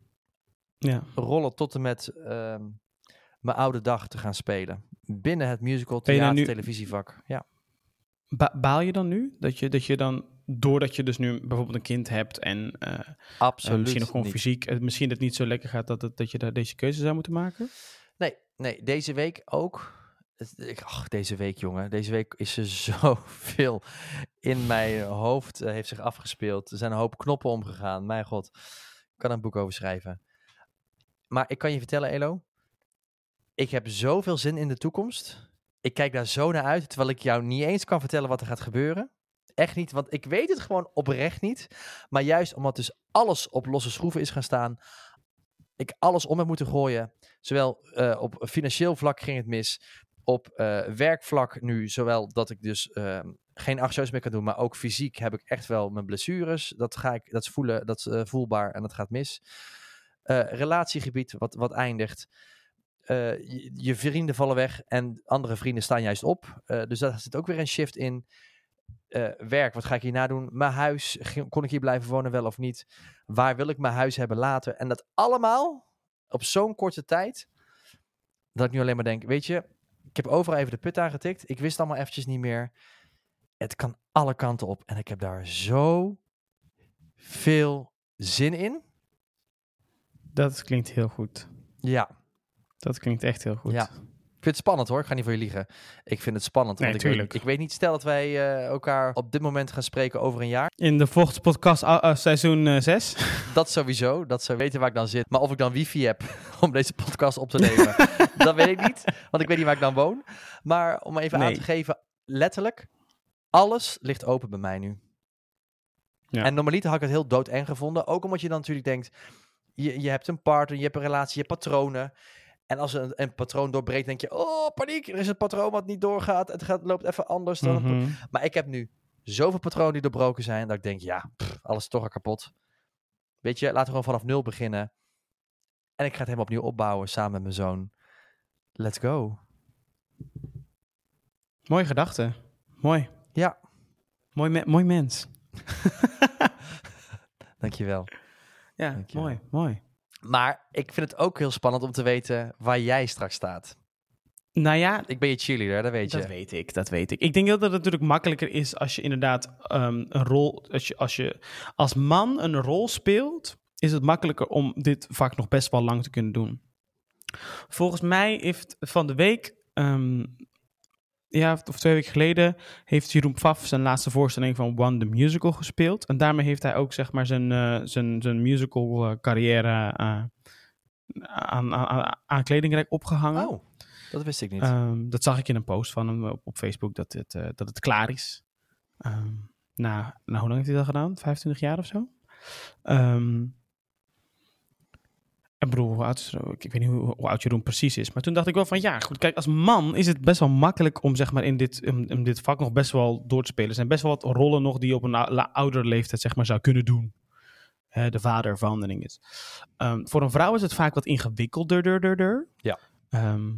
Ja. Rollen tot en met ehm, mijn oude dag te gaan spelen. Binnen het musical, theater, nu- televisievak. Ja. Ba- baal je dan nu? Dat je, dat je dan, doordat je dus nu bijvoorbeeld een kind hebt en eh, eh, Absoluut misschien nog gewoon niet. fysiek, misschien het niet zo lekker gaat, dat, het, dat je daar deze keuze zou moeten maken? Nee, nee, deze week ook. Ach, deze week, jongen. Deze week is er zoveel in mijn hoofd eh, heeft zich afgespeeld. Er zijn een hoop knoppen omgegaan. Mijn god, ik kan een boek over schrijven. Maar ik kan je vertellen, Elo. Ik heb zoveel zin in de toekomst. Ik kijk daar zo naar uit, terwijl ik jou niet eens kan vertellen wat er gaat gebeuren. Echt niet, want ik weet het gewoon oprecht niet. Maar juist omdat dus alles op losse schroeven is gaan staan, ik alles om heb moeten gooien. Zowel eh, op financieel vlak ging het mis, op eh, werkvlak nu, zowel dat ik dus eh, geen acht shows meer kan doen, maar ook fysiek heb ik echt wel mijn blessures. Dat ga ik, dat voelen, dat eh, voelbaar en dat gaat mis. Eh, relatiegebied wat, wat eindigt. Je, je vrienden vallen weg en andere vrienden staan juist op. Dus daar zit ook weer een shift in. Werk, wat ga ik hierna doen? Mijn huis, kon ik hier blijven wonen wel of niet? Waar wil ik mijn huis hebben later? En dat allemaal op zo'n korte tijd. Dat ik nu alleen maar denk, weet je, heb overal even de put aangetikt. Ik wist allemaal eventjes niet meer. Het kan alle kanten op. En ik heb daar zo veel zin in. Dat klinkt heel goed. Ja, Dat klinkt echt heel goed. Ja. Ik vind het spannend hoor. Ik ga niet voor je liegen. Ik vind het spannend. Nee, want ik weet, ik weet niet, stel dat wij eh, elkaar op dit moment gaan spreken over een jaar. In de volgende podcast, ah, seizoen 6. Dat sowieso. Dat zou weten waar ik dan zit. Maar of ik dan wifi heb om deze podcast op te nemen, dat weet ik niet. Want ik weet niet waar ik dan woon. Maar om even aan te geven, letterlijk, alles ligt open bij mij nu. Ja. En normaliter had ik het heel doodeng gevonden. Ook omdat je dan natuurlijk denkt, je, je hebt een partner, je hebt een relatie, je hebt patronen. En als een, een patroon doorbreekt, denk je, oh paniek, er is een patroon wat niet doorgaat. Het gaat, loopt even anders dan... Mhm. maar ik heb nu zoveel patronen die doorbroken zijn, dat ik denk, ja, pff, alles is toch al kapot. Weet je, laten we gewoon vanaf nul beginnen. En ik ga het helemaal opnieuw opbouwen samen met mijn zoon. Let's go. Mooie gedachte. Mooi. Ja. Mooi, me- mooi mens. Dankjewel. Ja, Dankjewel. mooi, mooi. Maar ik vind het ook heel spannend om te weten waar jij straks staat. Nou ja, Ik ben je cheerleader, dat weet je. Dat weet ik, dat weet ik. Ik denk dat het natuurlijk makkelijker is als je inderdaad ehm, een rol, als je, als je als man een rol speelt, is het makkelijker om dit vak nog best wel lang te kunnen doen. Volgens mij heeft van de week, ehm, ja, of twee weken geleden, heeft Jeroen Pfaff zijn laatste voorstelling van One the Musical gespeeld. En daarmee heeft hij ook zeg maar zijn, eh, zijn, zijn musical eh, carrière eh, aan, aan, aan kledingrek opgehangen. Oh, dat wist ik niet. Ehm, dat zag ik in een post van hem op, op Facebook, dat het, dat het klaar is. Ehm, na, nou, hoe lang heeft hij dat gedaan? 25 jaar of zo? Ehm, ik bedoel, hoe oud is, ik, ik weet niet hoe, hoe oud Jeroen precies is. Maar toen dacht ik wel van, ja, goed, kijk, als man is het best wel makkelijk om zeg maar in dit, in, in dit vak nog best wel door te spelen. Er zijn best wel wat rollen nog die je op een ou- la- oudere leeftijd zeg maar zou kunnen doen. Hè, de vader van en dinges. Ehm, voor een vrouw is het vaak wat ingewikkelder. Ja. Ehm,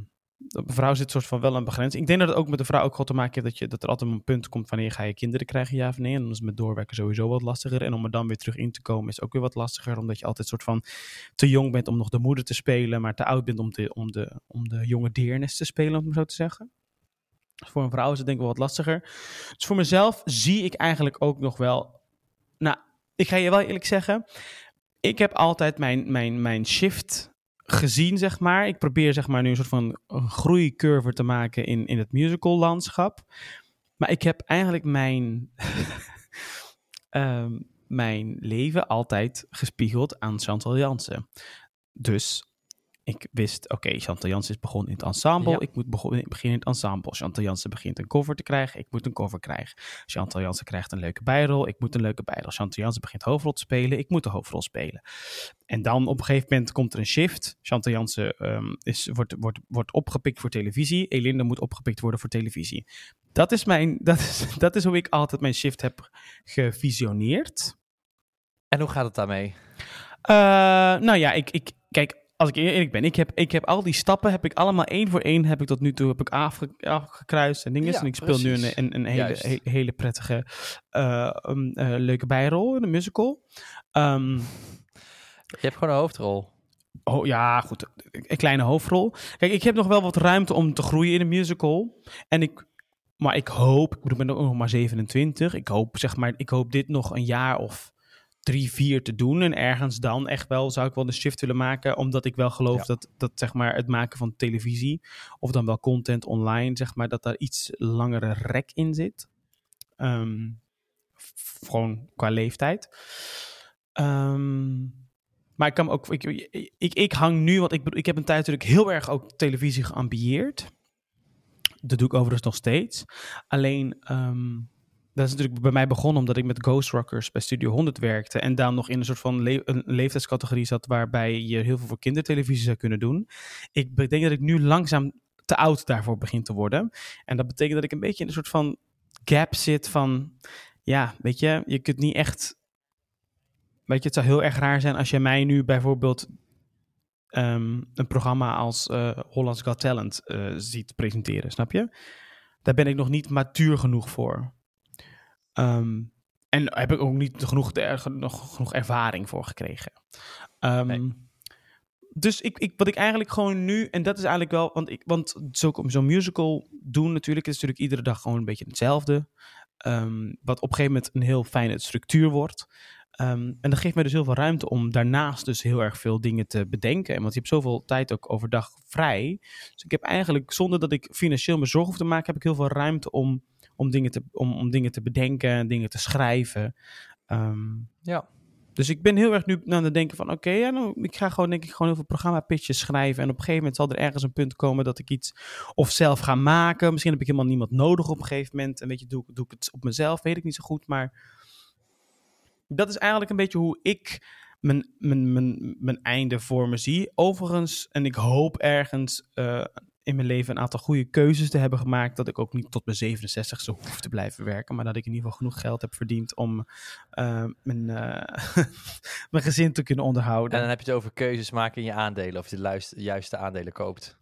een vrouw zit soort van wel een begrenzing. Ik denk dat het ook met de vrouw ook gewoon te maken heeft dat, je, dat er altijd een punt komt wanneer ga je kinderen krijgen, ja of nee. En dan is het met doorwerken sowieso wat lastiger. En om er dan weer terug in te komen is ook weer wat lastiger, omdat je altijd soort van te jong bent om nog de moeder te spelen, maar te oud bent om de, om de, om de jonge deernis te spelen, om het zo te zeggen. Voor een vrouw is het denk ik wel wat lastiger. Dus voor mezelf zie ik eigenlijk ook nog wel. Nou, ik ga je wel eerlijk zeggen. Ik heb altijd mijn, mijn, mijn shift gezien, zeg maar. Ik probeer zeg maar nu een soort van groeicurve te maken in, in het musical landschap. Maar ik heb eigenlijk mijn, ehm, mijn leven altijd gespiegeld aan Chantal Jansen. Dus ik wist, oké, Chantal Jansen is begonnen in het ensemble. Ja. Ik moet beginnen in het ensemble. Chantal Jansen begint een cover te krijgen. Ik moet een cover krijgen. Chantal Jansen krijgt een leuke bijrol. Ik moet een leuke bijrol. Chantal Jansen begint hoofdrol te spelen. Ik moet de hoofdrol spelen. En dan op een gegeven moment komt er een shift. Chantal Jansen ehm, is, wordt, wordt, wordt opgepikt voor televisie. Elinda moet opgepikt worden voor televisie. Dat is, mijn, dat, is, dat is hoe ik altijd mijn shift heb gevisioneerd. En hoe gaat het daarmee? Eh, nou ja, ik, ik, kijk, als ik eerlijk ben, ik heb, ik heb al die stappen, heb ik allemaal één voor één, heb ik tot nu toe heb ik afge, afgekruist en dingen. Ja, en ik speel nu een, een, een hele, hele, prettige, eh, um, eh, leuke bijrol in een musical. Ehm, Je hebt gewoon een hoofdrol. Oh ja, goed. Een kleine hoofdrol. Kijk, ik heb nog wel wat ruimte om te groeien in een musical. En ik, maar ik hoop, ik bedoel, ik ben ook nog maar 27. Ik hoop, zeg maar, ik hoop dit nog een jaar of drie, vier te doen. En ergens dan echt wel, zou ik wel de shift willen maken. Omdat ik wel geloof Ja. dat, dat, zeg maar, het maken van televisie, of dan wel content online, zeg maar, dat daar iets langere rek in zit. Ehm, gewoon qua leeftijd. Ehm, maar ik kan ook. Ik, ik, ik hang nu, want ik, ik heb een tijd natuurlijk heel erg ook televisie geambieerd. Dat doe ik overigens nog steeds. Alleen, ehm, dat is natuurlijk bij mij begonnen omdat ik met Ghost Rockers bij Studio 100 werkte. En dan nog in een soort van leeftijdscategorie zat waarbij je heel veel voor kindertelevisie zou kunnen doen. Ik denk dat ik nu langzaam te oud daarvoor begin te worden. En dat betekent dat ik een beetje in een soort van gap zit van, ja, weet je, je kunt niet echt Weet je, het zou heel erg raar zijn als je mij nu bijvoorbeeld ehm, een programma als eh Hollands Got Talent eh, ziet presenteren, snap je? Daar ben ik nog niet matuur genoeg voor. Ehm, en heb ik ook niet genoeg, nog genoeg ervaring voor gekregen. Ehm, Nee. Dus ik, ik, wat ik eigenlijk gewoon nu, en dat is eigenlijk wel, want, ik, want zo- zo'n musical doen natuurlijk, is natuurlijk iedere dag gewoon een beetje hetzelfde. Ehm, wat op een gegeven moment een heel fijne structuur wordt. En dat geeft mij dus heel veel ruimte om daarnaast dus heel erg veel dingen te bedenken. Want je hebt zoveel tijd ook overdag vrij. Dus ik heb eigenlijk, zonder dat ik financieel me zorgen hoef te maken, heb ik heel veel ruimte om, om, dingen, te, om, om dingen te bedenken, dingen te schrijven. Ehm, Ja. dus ik ben heel erg nu aan het denken van, oké, ja, nou, ik ga gewoon denk ik gewoon heel veel programma-pitches schrijven. En op een gegeven moment zal er ergens een punt komen dat ik iets of zelf ga maken. Misschien heb ik helemaal niemand nodig op een gegeven moment. En weet je, doe, doe ik het op mezelf, weet ik niet zo goed. Maar dat is eigenlijk een beetje hoe ik mijn, mijn, mijn, mijn einde voor me zie. Overigens, en ik hoop ergens eh, in mijn leven een aantal goede keuzes te hebben gemaakt. Dat ik ook niet tot mijn 67 zo hoef te blijven werken. Maar dat ik in ieder geval genoeg geld heb verdiend om eh, mijn, eh, mijn gezin te kunnen onderhouden. En dan heb je het over keuzes maken in je aandelen. Of je de juiste aandelen koopt.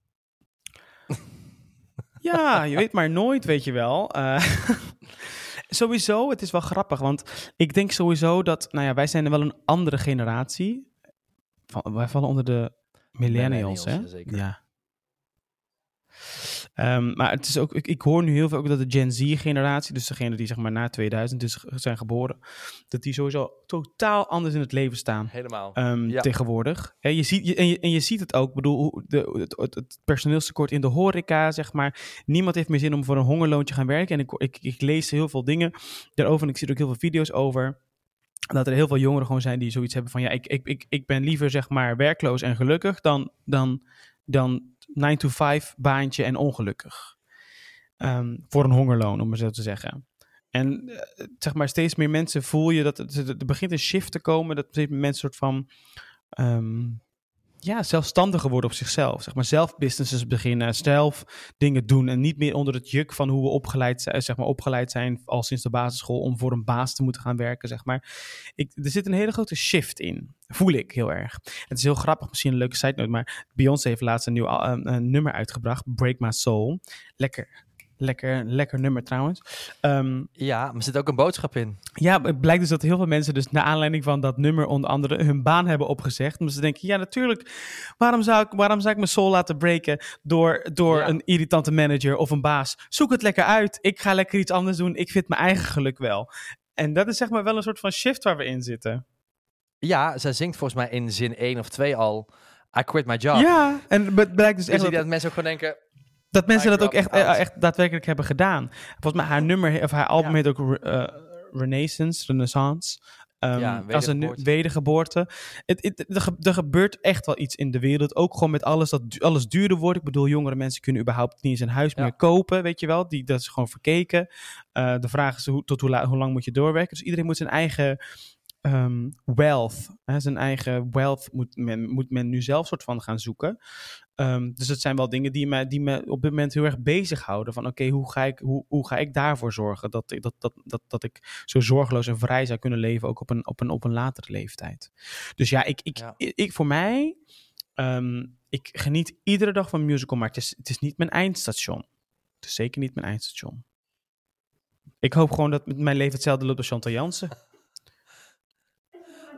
Ja, je weet maar nooit, weet je wel. Eh, sowieso, het is wel grappig, want ik denk sowieso dat, nou ja, wij zijn wel een andere generatie. Van, wij vallen onder de millennials, hè? Zeker. Ja. Ehm, maar het is ook, ik, ik hoor nu heel veel ook dat de Gen Z-generatie, dus degene die zeg maar na 2000 is, zijn geboren, dat die sowieso totaal anders in het leven staan Helemaal. ehm, Ja. tegenwoordig. Hè, je ziet, en, je, en je ziet het ook, ik bedoel, de, het personeelstekort in de horeca, zeg maar. Niemand heeft meer zin om voor een hongerloontje gaan werken. En ik, ik, ik lees heel veel dingen daarover en ik zie er ook heel veel video's over. dat er heel veel jongeren gewoon zijn die zoiets hebben van ja, ik, ik, ik, ik ben liever zeg maar werkloos en gelukkig dan, dan, dan 9 to 5 baantje en ongelukkig. Ehm, voor een hongerloon, om maar zo te zeggen. En eh, zeg maar, steeds meer mensen voel je dat er, er begint een shift te komen. Dat steeds mensen soort van ehm, ja, zelfstandiger worden op zichzelf. Zeg maar zelf businesses beginnen, zelf dingen doen. En niet meer onder het juk van hoe we opgeleid zijn, zeg maar, opgeleid zijn al sinds de basisschool om voor een baas te moeten gaan werken. Zeg maar. ik, er zit een hele grote shift in. Voel ik heel erg. Het is heel grappig, misschien een leuke side note, maar Beyoncé heeft laatst een nieuw nummer uitgebracht, Break My Soul. Lekker Lekker, lekker nummer trouwens. Um, ja, maar er zit ook een boodschap in. Ja, het blijkt dus dat heel veel mensen dus naar aanleiding van dat nummer onder andere hun baan hebben opgezegd. Omdat ze denken, ja natuurlijk, waarom zou ik, waarom zou ik mijn soul laten breken door, door een irritante manager of een baas? Zoek het lekker uit. Ik ga lekker iets anders doen. Ik vind mijn eigen geluk wel. En dat is zeg maar wel een soort van shift waar we in zitten. Ja, zij zingt volgens mij in zin 1 of 2 al... I quit my job. Ja, en het blijkt dus, dus echt... dat, dat mensen ook gewoon denken dat mensen dat ook echt, eh, echt daadwerkelijk hebben gedaan. Volgens mij haar nummer, of haar album heet ook uh, Renaissance, Renaissance. Um, ja, als een wedergeboorte. Het, het, er, gebeurt echt wel iets in de wereld. Ook gewoon met alles dat alles duurder wordt. Ik bedoel, jongere mensen kunnen überhaupt niet eens een huis meer kopen. Weet je wel? Die, dat is gewoon verkeken. Uh, de vraag is hoe, tot hoe, hoe, lang moet je doorwerken. Dus iedereen moet zijn eigen um, wealth, hè, zijn eigen wealth moet men, moet men nu zelf soort van gaan zoeken. Um, dus het zijn wel dingen die me, die me op dit moment heel erg bezighouden. Van oké, hoe, ga ik, hoe, hoe ga ik daarvoor zorgen dat, dat, dat, dat, dat ik zo zorgeloos en vrij zou kunnen leven, ook op een, op een, op een latere leeftijd. Dus ja, ik, ik, ik, voor mij, um, ik geniet iedere dag van musical, maar het is, het is niet mijn eindstation. Het is zeker niet mijn eindstation. Ik hoop gewoon dat mijn leven hetzelfde loopt als Chantal Jansen.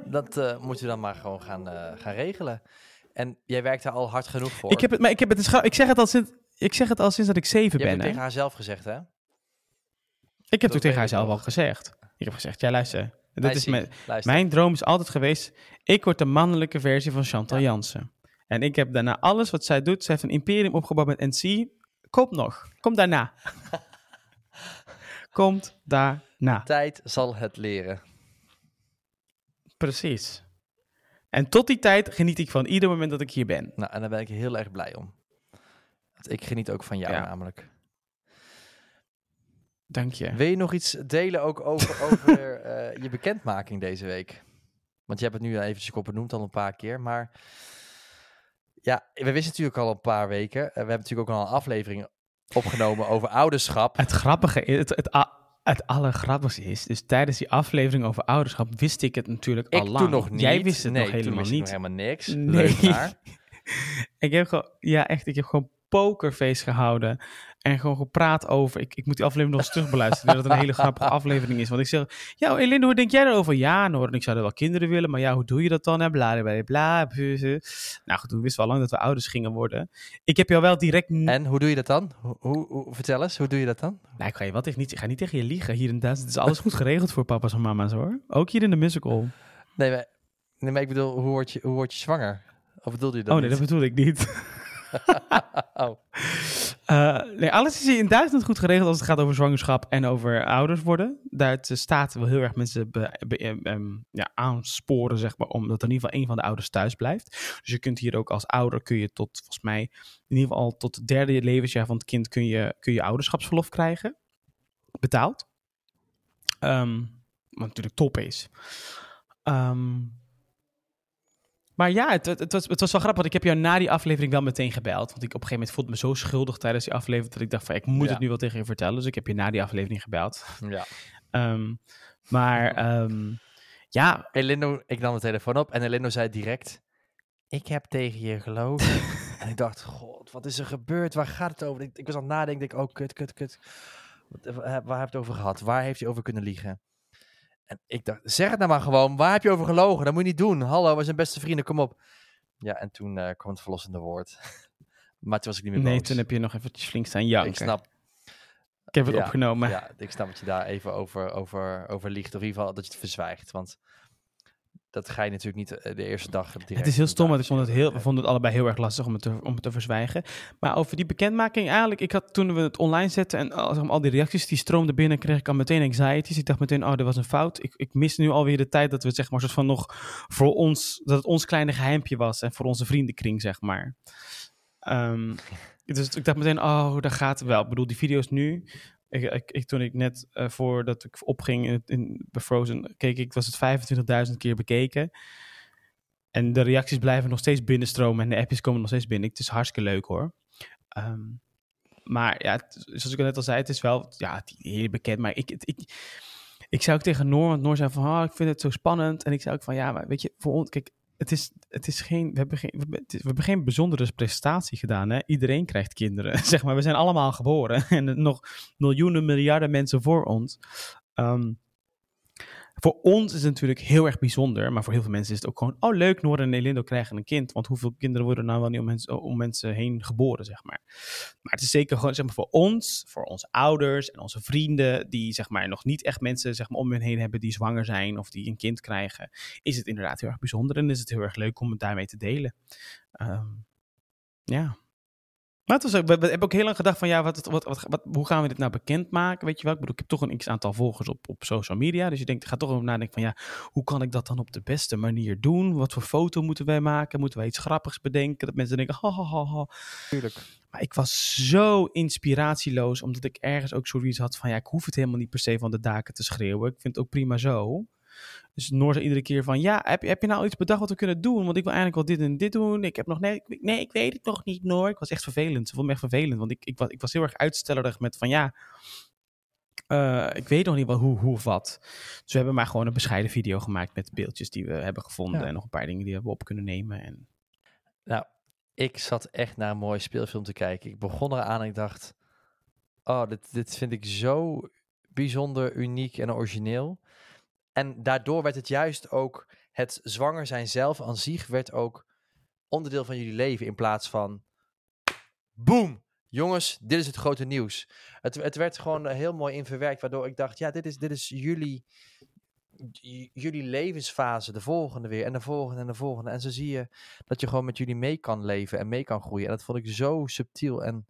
Dat uh, moet je dan maar gewoon gaan, uh, gaan regelen. En jij werkt daar al hard genoeg voor. Ik heb het, maar ik heb het, ik zeg het al sinds, ik zeg het al sinds dat ik zeven ben. Je hebt het tegen haar zelf gezegd, hè? Ik heb het tegen haar zelf al gezegd. Ik heb gezegd, ja luister, dit is mijn, mijn droom is altijd geweest, ik word de mannelijke versie van Chantal ja. Jansen. En ik heb daarna alles wat zij doet, zij heeft een imperium opgebouwd met NC, komt nog, komt daarna. komt daarna. Tijd zal het leren. Precies. En tot die tijd geniet ik van ieder moment dat ik hier ben. Nou, en daar ben ik heel erg blij om. Want ik geniet ook van jou namelijk. Dank je. Wil je nog iets delen ook over, over uh, je bekendmaking deze week? Want je hebt het nu eventjes op benoemd al een paar keer, maar... Ja, we wisten natuurlijk al een paar weken. We hebben natuurlijk ook al een aflevering opgenomen over ouderschap. Het grappige is, het, het, het allergrappigste is, dus tijdens die aflevering over ouderschap wist ik het natuurlijk al lang. Toen nog niet. Jij wist het nee, nog helemaal niet. Nog helemaal niks. Nee. ik heb gewoon, ja echt, ik heb gewoon pokerface gehouden. En gewoon gepraat over. Ik, ik moet die aflevering nog eens terugbeluisteren. dat het een hele grappige aflevering is. Want ik zeg. Ja, Eline, hoe denk jij erover? Ja, Noorden, ik zou er wel kinderen willen. Maar ja, hoe doe je dat dan? Bla, bla, bla, Nou goed, we wisten wel lang dat we ouders gingen worden. Ik heb jou wel direct. En hoe doe je dat dan? Hoe, hoe, vertel eens, hoe doe je dat dan? Nou, ik ga je wat tegen niet. Ik ga niet tegen je liegen. Hier in Duitsland is alles goed geregeld voor papa's en mama's hoor. Ook hier in de musical. Nee, maar, nee, maar ik bedoel, hoe word je, hoe word je zwanger? Of bedoelde je dat? Oh nee, dat bedoel ik niet. oh. Uh, nee, alles is in Duitsland goed geregeld als het gaat over zwangerschap en over ouders worden. Duitse staat wil heel erg mensen um, ja, aansporen, zeg maar, omdat in ieder geval een van de ouders thuis blijft. Dus je kunt hier ook als ouder, kun je tot, volgens mij, in ieder geval tot het derde levensjaar van het kind, kun je, kun je ouderschapsverlof krijgen. Betaald. Um, wat natuurlijk top is. Um, maar ja, het, het, was, het was wel grappig. Want ik heb jou na die aflevering wel meteen gebeld. Want ik op een gegeven moment voelde me zo schuldig tijdens die aflevering. Dat ik dacht van, ik moet het nu wel tegen je vertellen. Dus ik heb je na die aflevering gebeld. Ja. um, maar um, ja. Elindo, ik nam de telefoon op en Elindo zei direct... Ik heb tegen je gelogen. en ik dacht, god, wat is er gebeurd? Waar gaat het over? Ik, ik was aan het nadenken. Ik, oh, kut, kut, kut. Wat, waar, waar heb je het over gehad? Waar heeft hij over kunnen liegen? En ik dacht, zeg het nou maar gewoon. Waar heb je over gelogen? Dat moet je niet doen. Hallo, we zijn beste vrienden, kom op. Ja, en toen uh, kwam het verlossende woord. maar toen was ik niet meer boos. Nee, toen heb je nog eventjes flink staan janken. Ik snap. Ik heb het opgenomen. Ja, ik snap dat je daar even over, over, over liegt. Of in ieder geval dat je het verzwijgt. Want dat ga je natuurlijk niet eh, de eerste dag direct Het is heel stom, want ik vond het, heel, we leven. vonden het allebei heel erg lastig om het, te, om het te verzwijgen. Maar over die bekendmaking, eigenlijk, ik had toen we het online zetten en al, zeg maar, al die reacties die stroomden binnen, kreeg ik al meteen anxieties. Ik dacht meteen, oh, dat was een fout. Ik, ik mis nu alweer de tijd dat we zeg maar, soort van nog voor ons, dat het ons kleine geheimpje was en voor onze vriendenkring, zeg maar. Ehm, dus ik dacht meteen, oh, daar gaat het wel. Ik bedoel, die video's nu, ik, ik, toen ik net eh, voordat ik opging in, in, Frozen, keek ik, was het 25.000 keer bekeken. En de reacties blijven nog steeds binnenstromen en de appjes komen nog steeds binnen. Het is hartstikke leuk hoor. Ehm, maar ja, zoals ik al net al zei, het is wel ja, heel bekend. Maar ik, ik, ik zou ook tegen Noor, want Noor zei van, oh, ik vind het zo spannend. En ik zei ook van, ja, maar weet je, voor ons, kijk, het is, het is geen, we hebben geen, we, hebben- geen bijzondere prestatie gedaan. Hè? Iedereen krijgt kinderen, zeg maar. We zijn allemaal geboren en nog miljoenen, miljarden mensen voor ons. Ehm, voor ons is het natuurlijk heel erg bijzonder, maar voor heel veel mensen is het ook gewoon, oh leuk, Noor en Elindo krijgen een kind. Want hoeveel kinderen worden nou wel niet om mensen, om mensen heen geboren, zeg maar. Maar het is zeker gewoon, zeg maar, voor ons, voor onze ouders en onze vrienden, die zeg maar nog niet echt mensen zeg maar, om hen heen hebben die zwanger zijn of die een kind krijgen, is het inderdaad heel erg bijzonder en is het heel erg leuk om het daarmee te delen. Ehm, ja. Maar het was ook, we, we hebben ook heel lang gedacht van ja, wat, wat, wat, wat, hoe gaan we dit nou bekendmaken? Weet je wel, ik bedoel, ik heb toch een x-aantal volgers op, op social media. Dus je denkt, ga toch over nadenken van ja, hoe kan ik dat dan op de beste manier doen? Wat voor foto moeten wij maken? Moeten wij iets grappigs bedenken? Dat mensen denken, ha, ha, ha, ha. Tuurlijk. Maar ik was zo inspiratieloos, omdat ik ergens ook zoiets had van ja, ik hoef het helemaal niet per se van de daken te schreeuwen. Ik vind het ook prima zo. Dus Noor zei iedere keer van, ja, heb, je- heb je nou iets bedacht wat we kunnen doen? Want ik wil eigenlijk wel dit en dit doen. Ik heb nog nee, ik, nee, ik weet het nog niet, Noor. Ik was echt vervelend. Ze vond me echt vervelend, want ik, ik, was, ik was heel erg uitstellerig met van, ja, eh, ik weet nog niet wel hoe, hoe of wat. Dus we hebben maar gewoon een bescheiden video gemaakt met beeldjes die we hebben gevonden Ja. en nog een paar dingen die we op kunnen nemen. En Nou, ik zat echt naar een mooie speelfilm te kijken. Ik begon eraan en ik dacht, oh, dit, dit vind ik zo bijzonder, uniek en origineel. En daardoor werd het juist ook, het zwanger zijn zelf aan zich werd ook onderdeel van jullie leven in plaats van, boom, jongens, dit is het grote nieuws. Het, het werd gewoon eh, heel mooi in verwerkt, waardoor ik dacht, ja, dit is, dit is jullie, jullie levensfase, de volgende weer en de volgende en de volgende. En zo zie je dat je gewoon met jullie mee kan leven en mee kan groeien. En dat vond ik zo subtiel en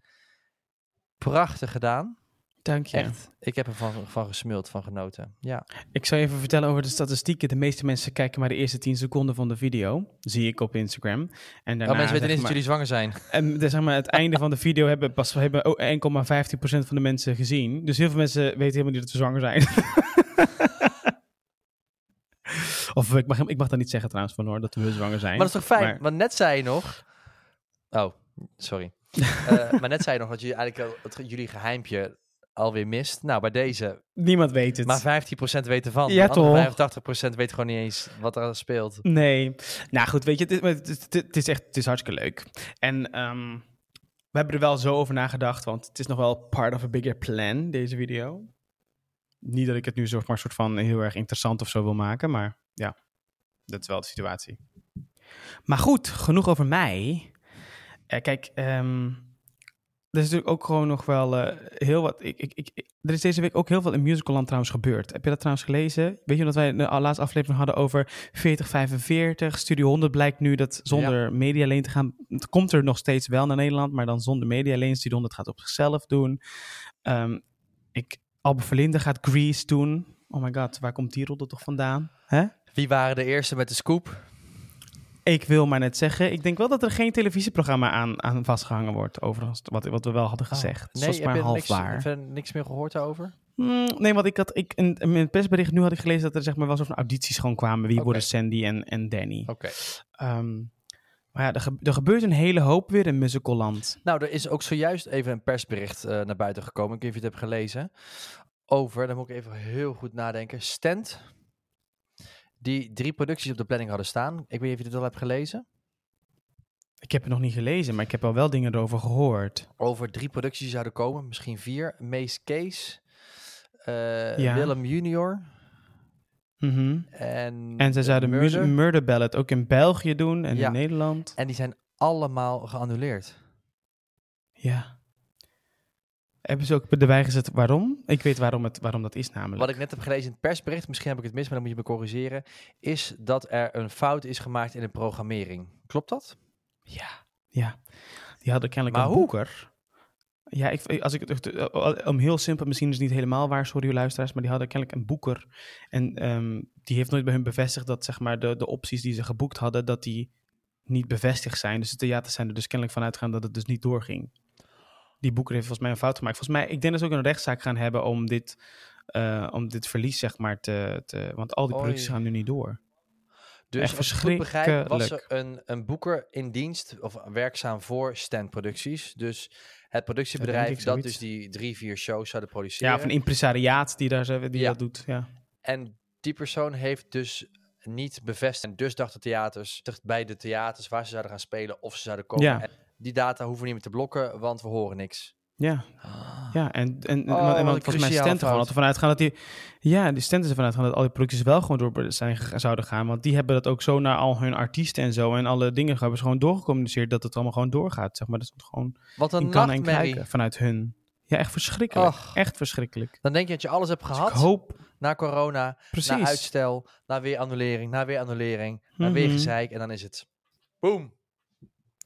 prachtig gedaan. Dank je. Echt, ik heb ervan van gesmuld, van genoten. Ja, Ik zal je even vertellen over de statistieken. De meeste mensen kijken maar de eerste 10 seconden van de video. Zie ik op Instagram. En daarna, oh, mensen weten niet dat jullie zwanger zijn. En de, zeg maar, het einde van de video hebben pas hebben ook 1,15% van de mensen gezien. Dus heel veel mensen weten helemaal niet dat we zwanger zijn. of ik mag, ik mag dat niet zeggen trouwens van hoor, dat we zwanger zijn. Maar dat is toch fijn? Maar- Want net zei je nog... Oh, sorry. Eh, maar net zei je nog dat jullie eigenlijk het, jullie geheimpje alweer mist. Nou, bij deze. Niemand weet het. Maar 15% weet ervan. Ja, toch? 85% weet gewoon niet eens wat er speelt. Nee. Nou goed, weet je, het is, het, is- het is echt het is hartstikke leuk. En ehm, we hebben er wel zo over nagedacht, want het is nog wel part of a bigger plan, deze video. Niet dat ik het nu zeg maar soort van heel erg interessant of zo wil maken, maar ja, dat is wel de situatie. Maar goed, genoeg over mij. Eh, kijk, ehm, er is natuurlijk ook gewoon nog wel eh, heel wat. Ik, ik, ik, er is deze week ook heel veel in musicalland trouwens gebeurd. Heb je dat trouwens gelezen? Weet je dat wij de laatste aflevering hadden over 4045? Studio 100 blijkt nu dat zonder medialeen te gaan. Het komt er nog steeds wel naar Nederland, maar dan zonder medialeen. Studio 100 gaat op zichzelf doen. Ehm ik, Albert Verlinde gaat Grease doen. Oh my god, waar komt die roddel toch vandaan? Hè? Wie waren de eerste met de scoop? Ik wil maar net zeggen, ik denk wel dat er geen televisieprogramma aan, aan vastgehangen wordt, overigens, wat, wat we wel hadden gezegd. Dus dat is heb maar je half niks, waar. verder niks meer gehoord over? Hmm, nee, want ik had ik, in, in het persbericht nu had ik gelezen dat er zeg maar wel zo'n audities gewoon kwamen. Wie worden Sandy en, en Danny? Oké. Ehm, maar ja, er, ge- er gebeurt een hele hoop weer in musicalland. Nou, er is ook zojuist even een persbericht eh, naar buiten gekomen. Ik weet niet of je het hebt gelezen. Over, dan moet ik even heel goed nadenken. Stent, die drie producties op de planning hadden staan. Ik weet niet of je dit al hebt gelezen. Ik heb het nog niet gelezen, maar ik heb al wel dingen erover gehoord. Over drie producties die zouden komen, misschien vier. Mace Case, eh, Ja. Willem Junior Mhm. en... En ze zouden Murder. Murder. Murder Ballad ook in België doen en Ja. in Nederland. En die zijn allemaal geannuleerd. Ja. Hebben ze ook erbij gezet waarom? Ik weet waarom, het, waarom dat is namelijk. Wat ik net heb gelezen in het persbericht, misschien heb ik het mis, maar dan moet je me corrigeren, is dat er een fout is gemaakt in de programmering. Klopt dat? Ja, ja. Die hadden kennelijk Maar een hoe? boeker. Ja, ik, als ik het eh, om heel simpel, misschien is het niet helemaal waar, sorry luisteraars, maar die hadden kennelijk een boeker. En ehm, die heeft nooit bij hun bevestigd dat zeg maar de, de opties die ze geboekt hadden, dat die niet bevestigd zijn. Dus de theaters zijn er dus kennelijk van uitgegaan dat het dus niet doorging. Die boeker heeft volgens mij een fout gemaakt. Volgens mij, ik denk dat ze ook een rechtszaak gaan hebben om dit, eh, om dit verlies zeg maar te, te want al die Oei. producties gaan nu niet door. Dus als ik goed begrijp, was er een, een boeker in dienst of werkzaam voor Stand Producties. Dus het productiebedrijf dat zoiets. dus die drie, vier shows zouden produceren. Ja, of een impresariaat die, daar, die Ja. dat doet. Ja. En die persoon heeft dus niet bevestigd. En dus dachten theaters bij de theaters waar ze zouden gaan spelen of ze zouden komen. Ja. Die data hoeven we niet meer te blokken, want we horen niks. Ja, ja, en, en, Oh, en want volgens mij Stent er gewoon altijd vanuit gaan dat die, ja, die Stent is ervan uitgaan dat al die producties wel gewoon door zijn, zouden gaan, want die hebben dat ook zo naar al hun artiesten en zo en alle dingen hebben ze gewoon doorgecommuniceerd dat het allemaal gewoon doorgaat, zeg maar, dat is gewoon Wat een kan en nachtmerrie. kruiken vanuit hun. Ja, echt verschrikkelijk, echt verschrikkelijk. Dan denk je dat je alles hebt Dus gehad. ik hoop, Na corona, precies, na uitstel, na weer annulering, na weer annulering, na weer Mhm. gezeik. En dan is het boom.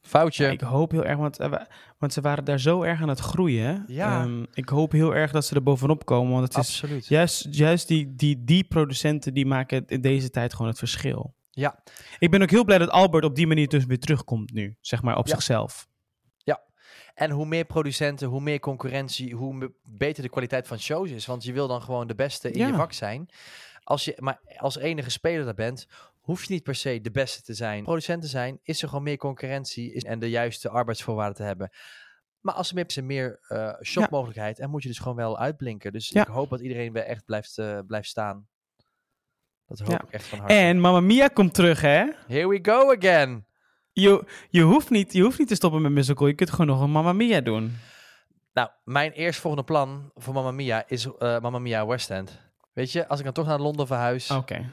Foutje. Ja, ik hoop heel erg, want, eh, wa- want ze waren daar zo erg aan het groeien. Ja. Ehm, ik hoop heel erg dat ze er bovenop komen, want het is. Juist, juist die, die, die producenten die maken in deze tijd gewoon het verschil. Ja. Ik ben ook heel blij dat Albert op die manier dus weer terugkomt nu, zeg maar, op Ja. zichzelf. En hoe meer producenten, hoe meer concurrentie, hoe beter de kwaliteit van shows is. Want je wil dan gewoon de beste in Ja. je vak zijn. Als je maar als enige speler daar bent, hoef je niet per se de beste te zijn. Producent te zijn, is er gewoon meer concurrentie en de juiste arbeidsvoorwaarden te hebben. Maar als er meer, is er meer eh shopmogelijkheid en moet je dus gewoon wel uitblinken. Dus ik hoop dat iedereen weer echt blijft, eh, blijft staan. Dat hoop ik echt van harte. En Mamma Mia komt terug, hè? Here we go again. Je, je, hoeft niet, je hoeft niet te stoppen met musical, je kunt gewoon nog een Mamma Mia doen. Nou, mijn eerstvolgende plan voor Mamma Mia is Mamma Mia West End. Weet je, als ik dan toch naar Londen verhuis, Oké.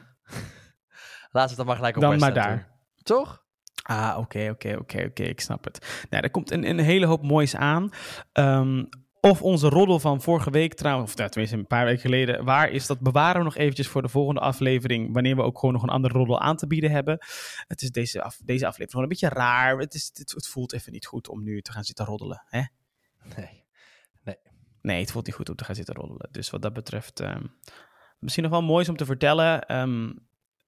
Laten we het dan maar gelijk op Dan maar daar. doen. Toch? Ah, oké, oké, oké, oké, ik snap het. Nou, er komt een, een hele hoop moois aan. Ehm, of onze roddel van vorige week trouwens, of nou, tenminste een paar weken geleden, waar is dat? Bewaren we nog eventjes voor de volgende aflevering, wanneer we ook gewoon nog een andere roddel aan te bieden hebben. Het is deze, af, deze aflevering gewoon een beetje raar. Het, is, het, het voelt even niet goed om nu te gaan zitten roddelen. Hè? Nee. Nee, het voelt niet goed om te gaan zitten roddelen. Dus wat dat betreft, ehm, misschien nog wel moois om te vertellen. ehm,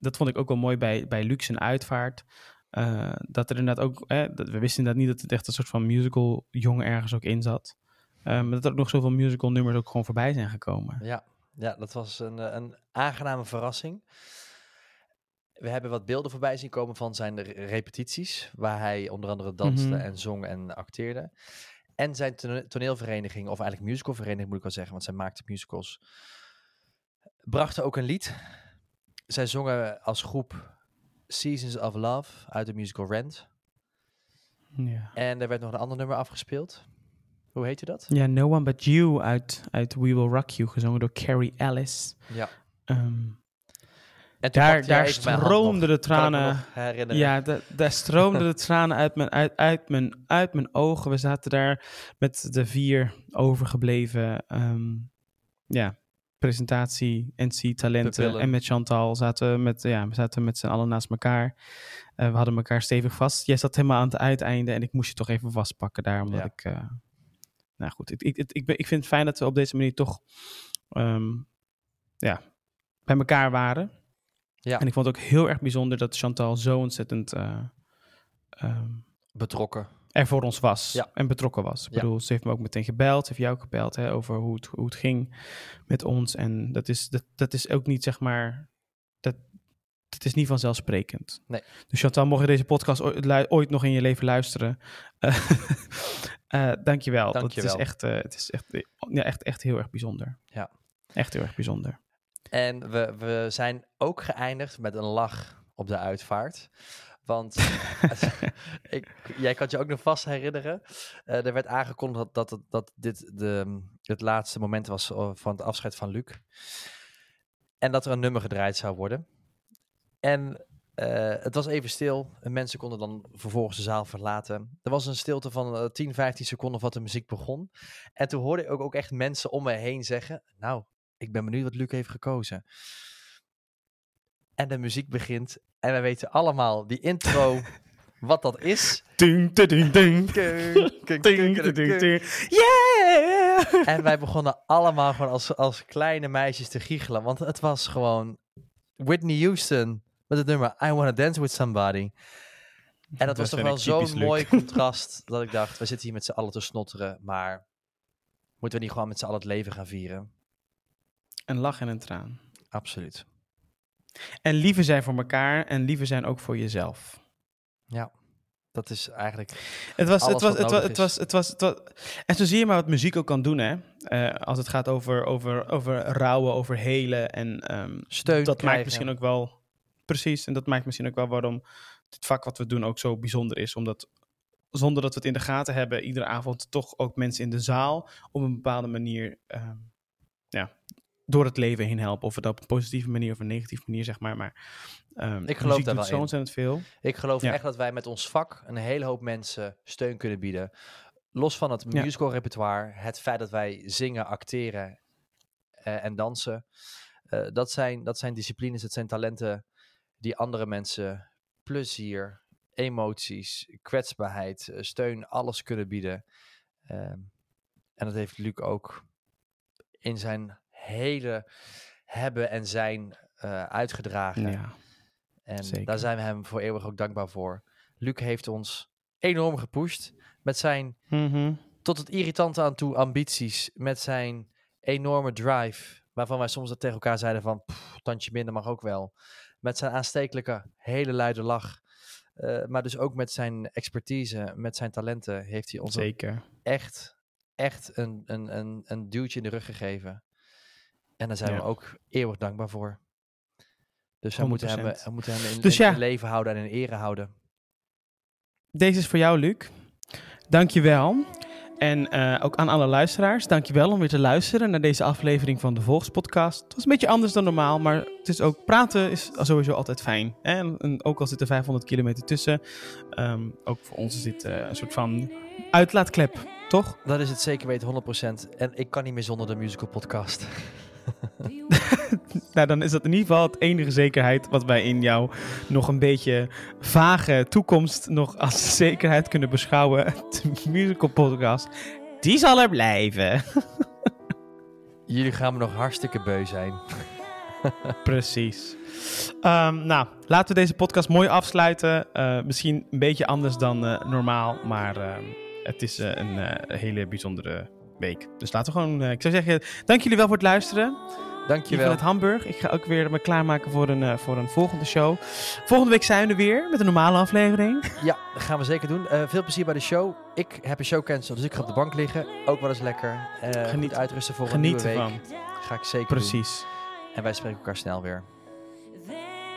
dat vond ik ook wel mooi bij, bij Luxe en Uitvaart. eh, dat er inderdaad ook, dat, we wisten inderdaad niet dat het echt een soort van musical jongen ergens ook in zat. Ehm, maar dat er ook nog zoveel musical nummers ook gewoon voorbij zijn gekomen. Ja, ja dat was een, eh, een aangename verrassing. We hebben wat beelden voorbij zien komen van zijn re- repetities, waar hij onder andere danste Mhm. en zong en acteerde. En zijn tone- toneelvereniging, of eigenlijk musicalvereniging moet ik wel zeggen, want zij maakte musicals, brachten ook een lied. Zij zongen als groep Seasons of Love uit de musical Rent. Ja. En er werd nog een ander nummer afgespeeld. Hoe heette dat? ja, No One But You uit, uit We Will Rock You, gezongen door Carrie Ellis. Ja. Ehm, En daar daar stroomden de tranen. Ja, da- daar stroomden de tranen uit mijn, uit, uit, mijn, uit mijn ogen. We zaten daar met de vier overgebleven ehm, ja, presentatie, NC-talenten. Pupillen. En met Chantal zaten we met, ja, we zaten met z'n allen naast elkaar. Eh, we hadden elkaar stevig vast. Jij zat helemaal aan het uiteinde en ik moest je toch even vastpakken daar. Omdat Ja. ik, eh, nou goed, ik, ik, ik, ben, ik vind het fijn dat we op deze manier toch ehm, ja, bij elkaar waren. Ja. En ik vond het ook heel erg bijzonder dat Chantal zo ontzettend eh, ehm, Betrokken. Er voor ons was Ja. en betrokken was. Ik Ja. bedoel, ze heeft me ook meteen gebeld, heeft jou ook gebeld hè, over hoe het, hoe het ging met ons. En dat is, dat, dat is ook niet, zeg maar, dat, dat is niet vanzelfsprekend. Nee. Dus Chantal, mocht je deze podcast ooit, ooit nog in je leven luisteren, eh eh, dankjewel. Dat Dankjewel. is echt, eh, het is echt, eh, ja, echt, echt heel erg bijzonder. Ja. Echt heel erg bijzonder. En we, we zijn ook geëindigd met een lach op de uitvaart. Want ik, jij kan je ook nog vast herinneren. eh, er werd aangekondigd dat, dat, dat dit de, het laatste moment was eh, van het afscheid van Luc. En dat er een nummer gedraaid zou worden. En Eh, het was even stil. En mensen konden dan vervolgens de zaal verlaten. Er was een stilte van eh, 10, 15 seconden voordat de muziek begon. En toen hoorde ik ook, ook echt mensen om me heen zeggen... Nou, ik ben benieuwd wat Luc heeft gekozen. En de muziek begint. En wij weten allemaal, die intro, wat dat is. Ding, ding, ding. Yeah! En wij begonnen allemaal gewoon als, als kleine meisjes te giechelen. Want het was gewoon Whitney Houston met het nummer I Wanna Dance With Somebody. En dat was toch wel zo'n mooi contrast dat ik dacht, we zitten hier met z'n allen te snotteren, maar moeten we niet gewoon met z'n allen het leven gaan vieren? Een lach en een traan. Absoluut. En liefde zijn voor elkaar en liefde zijn ook voor jezelf. Dat is eigenlijk, Het was, het was, het was, het was, het was, het was, en zo zie je maar wat muziek ook kan doen, hè. Eh, als het gaat over, over, over rouwen, over helen en ehm, Steun dat krijgen. maakt misschien ook wel, precies, en dat maakt misschien ook wel waarom het vak wat we doen ook zo bijzonder is, omdat zonder dat we het in de gaten hebben, iedere avond toch ook mensen in de zaal op een bepaalde manier, ehm, ja, door het leven heen helpen. Of het op een positieve manier of een negatieve manier, zeg maar. Maar ehm, Ik geloof daar wel zo ontzettend veel. Ik geloof Ja. echt dat wij met ons vak een hele hoop mensen steun kunnen bieden. Los van het Ja. musical repertoire, het feit dat wij zingen, acteren eh, en dansen. eh, dat, zijn, dat zijn disciplines, dat zijn talenten die andere mensen plezier, emoties, kwetsbaarheid, eh, steun, alles kunnen bieden. Ehm, en dat heeft Luc ook in zijn hele hebben en zijn eh, uitgedragen. Ja. En Zeker. daar zijn we hem voor eeuwig ook dankbaar voor. Luc heeft ons enorm gepusht met zijn Mhm. tot het irritante aan toe ambities, met zijn enorme drive, waarvan wij soms dat tegen elkaar zeiden van, "Pff, tandje minder mag ook wel. Met zijn aanstekelijke, hele luide lach, eh, maar dus ook met zijn expertise, met zijn talenten, heeft hij ons Zeker. echt, echt een, een, een, een duwtje in de rug gegeven. En daar zijn Ja. we ook eeuwig dankbaar voor. Dus we moeten, hem, 100%. we moeten hem in, Dus in- ja. in leven houden en in ere houden. Deze is voor jou, Luc. Dankjewel. En eh, ook aan alle luisteraars, dankjewel om weer te luisteren naar deze aflevering van de Volks podcast. Het was een beetje anders dan normaal, maar het is ook praten is sowieso altijd fijn. En, en ook al zit er 500 kilometer tussen, ehm, ook voor ons is dit eh, een soort van uitlaatklep, toch? Dat is het zeker weten, 100%. En ik kan niet meer zonder de musical podcast. Nou, dan is dat in ieder geval het enige zekerheid wat wij in jouw nog een beetje vage toekomst nog als zekerheid kunnen beschouwen. De musical podcast, die zal er blijven. Jullie gaan me nog hartstikke beu zijn. Precies. Ehm, nou, laten we deze podcast mooi afsluiten. Eh, misschien een beetje anders dan eh, normaal, maar ehm, het is eh, een hele bijzondere week. Dus laten we gewoon, eh, ik zou zeggen, dank jullie wel voor het luisteren. Hier Dankjewel. vanuit Hamburg. Ik ga ook weer me klaarmaken voor een, eh, voor een volgende show. Volgende week zijn we er weer met een normale aflevering. Ja, dat gaan we zeker doen. Eh, veel plezier bij de show. Ik heb een show cancel, dus ik ga op de bank liggen. Ook wel eens lekker. Eh Geniet- uitrusten voor Geniet een nieuwe week. ervan. Ga ik zeker doen. Precies. En wij spreken elkaar snel weer.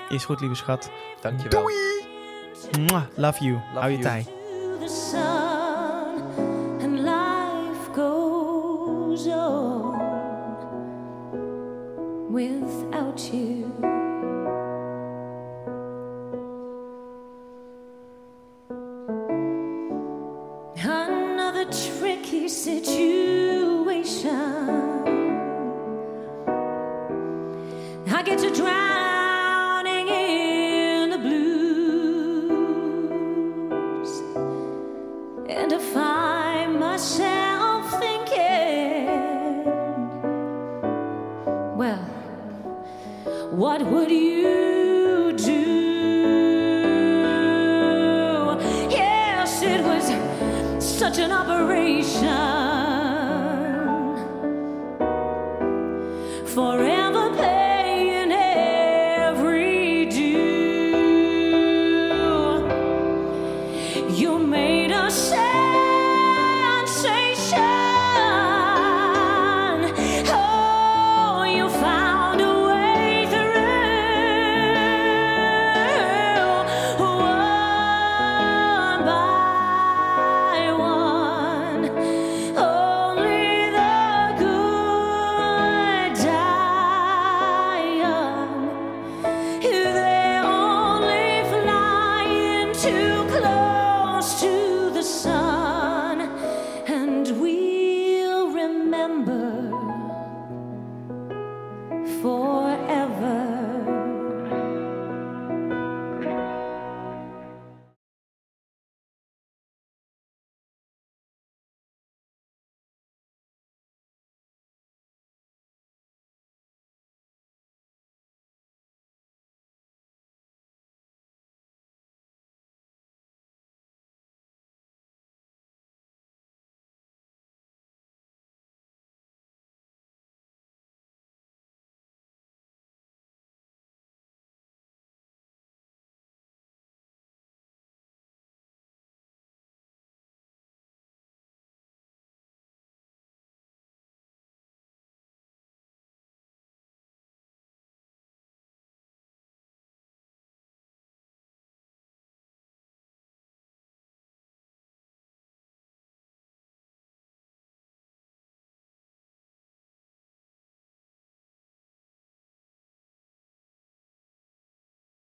Is goed, lieve schat. Dankjewel. Mwah, love you. Hou je tij. Without you. Another tricky situation. I get to drive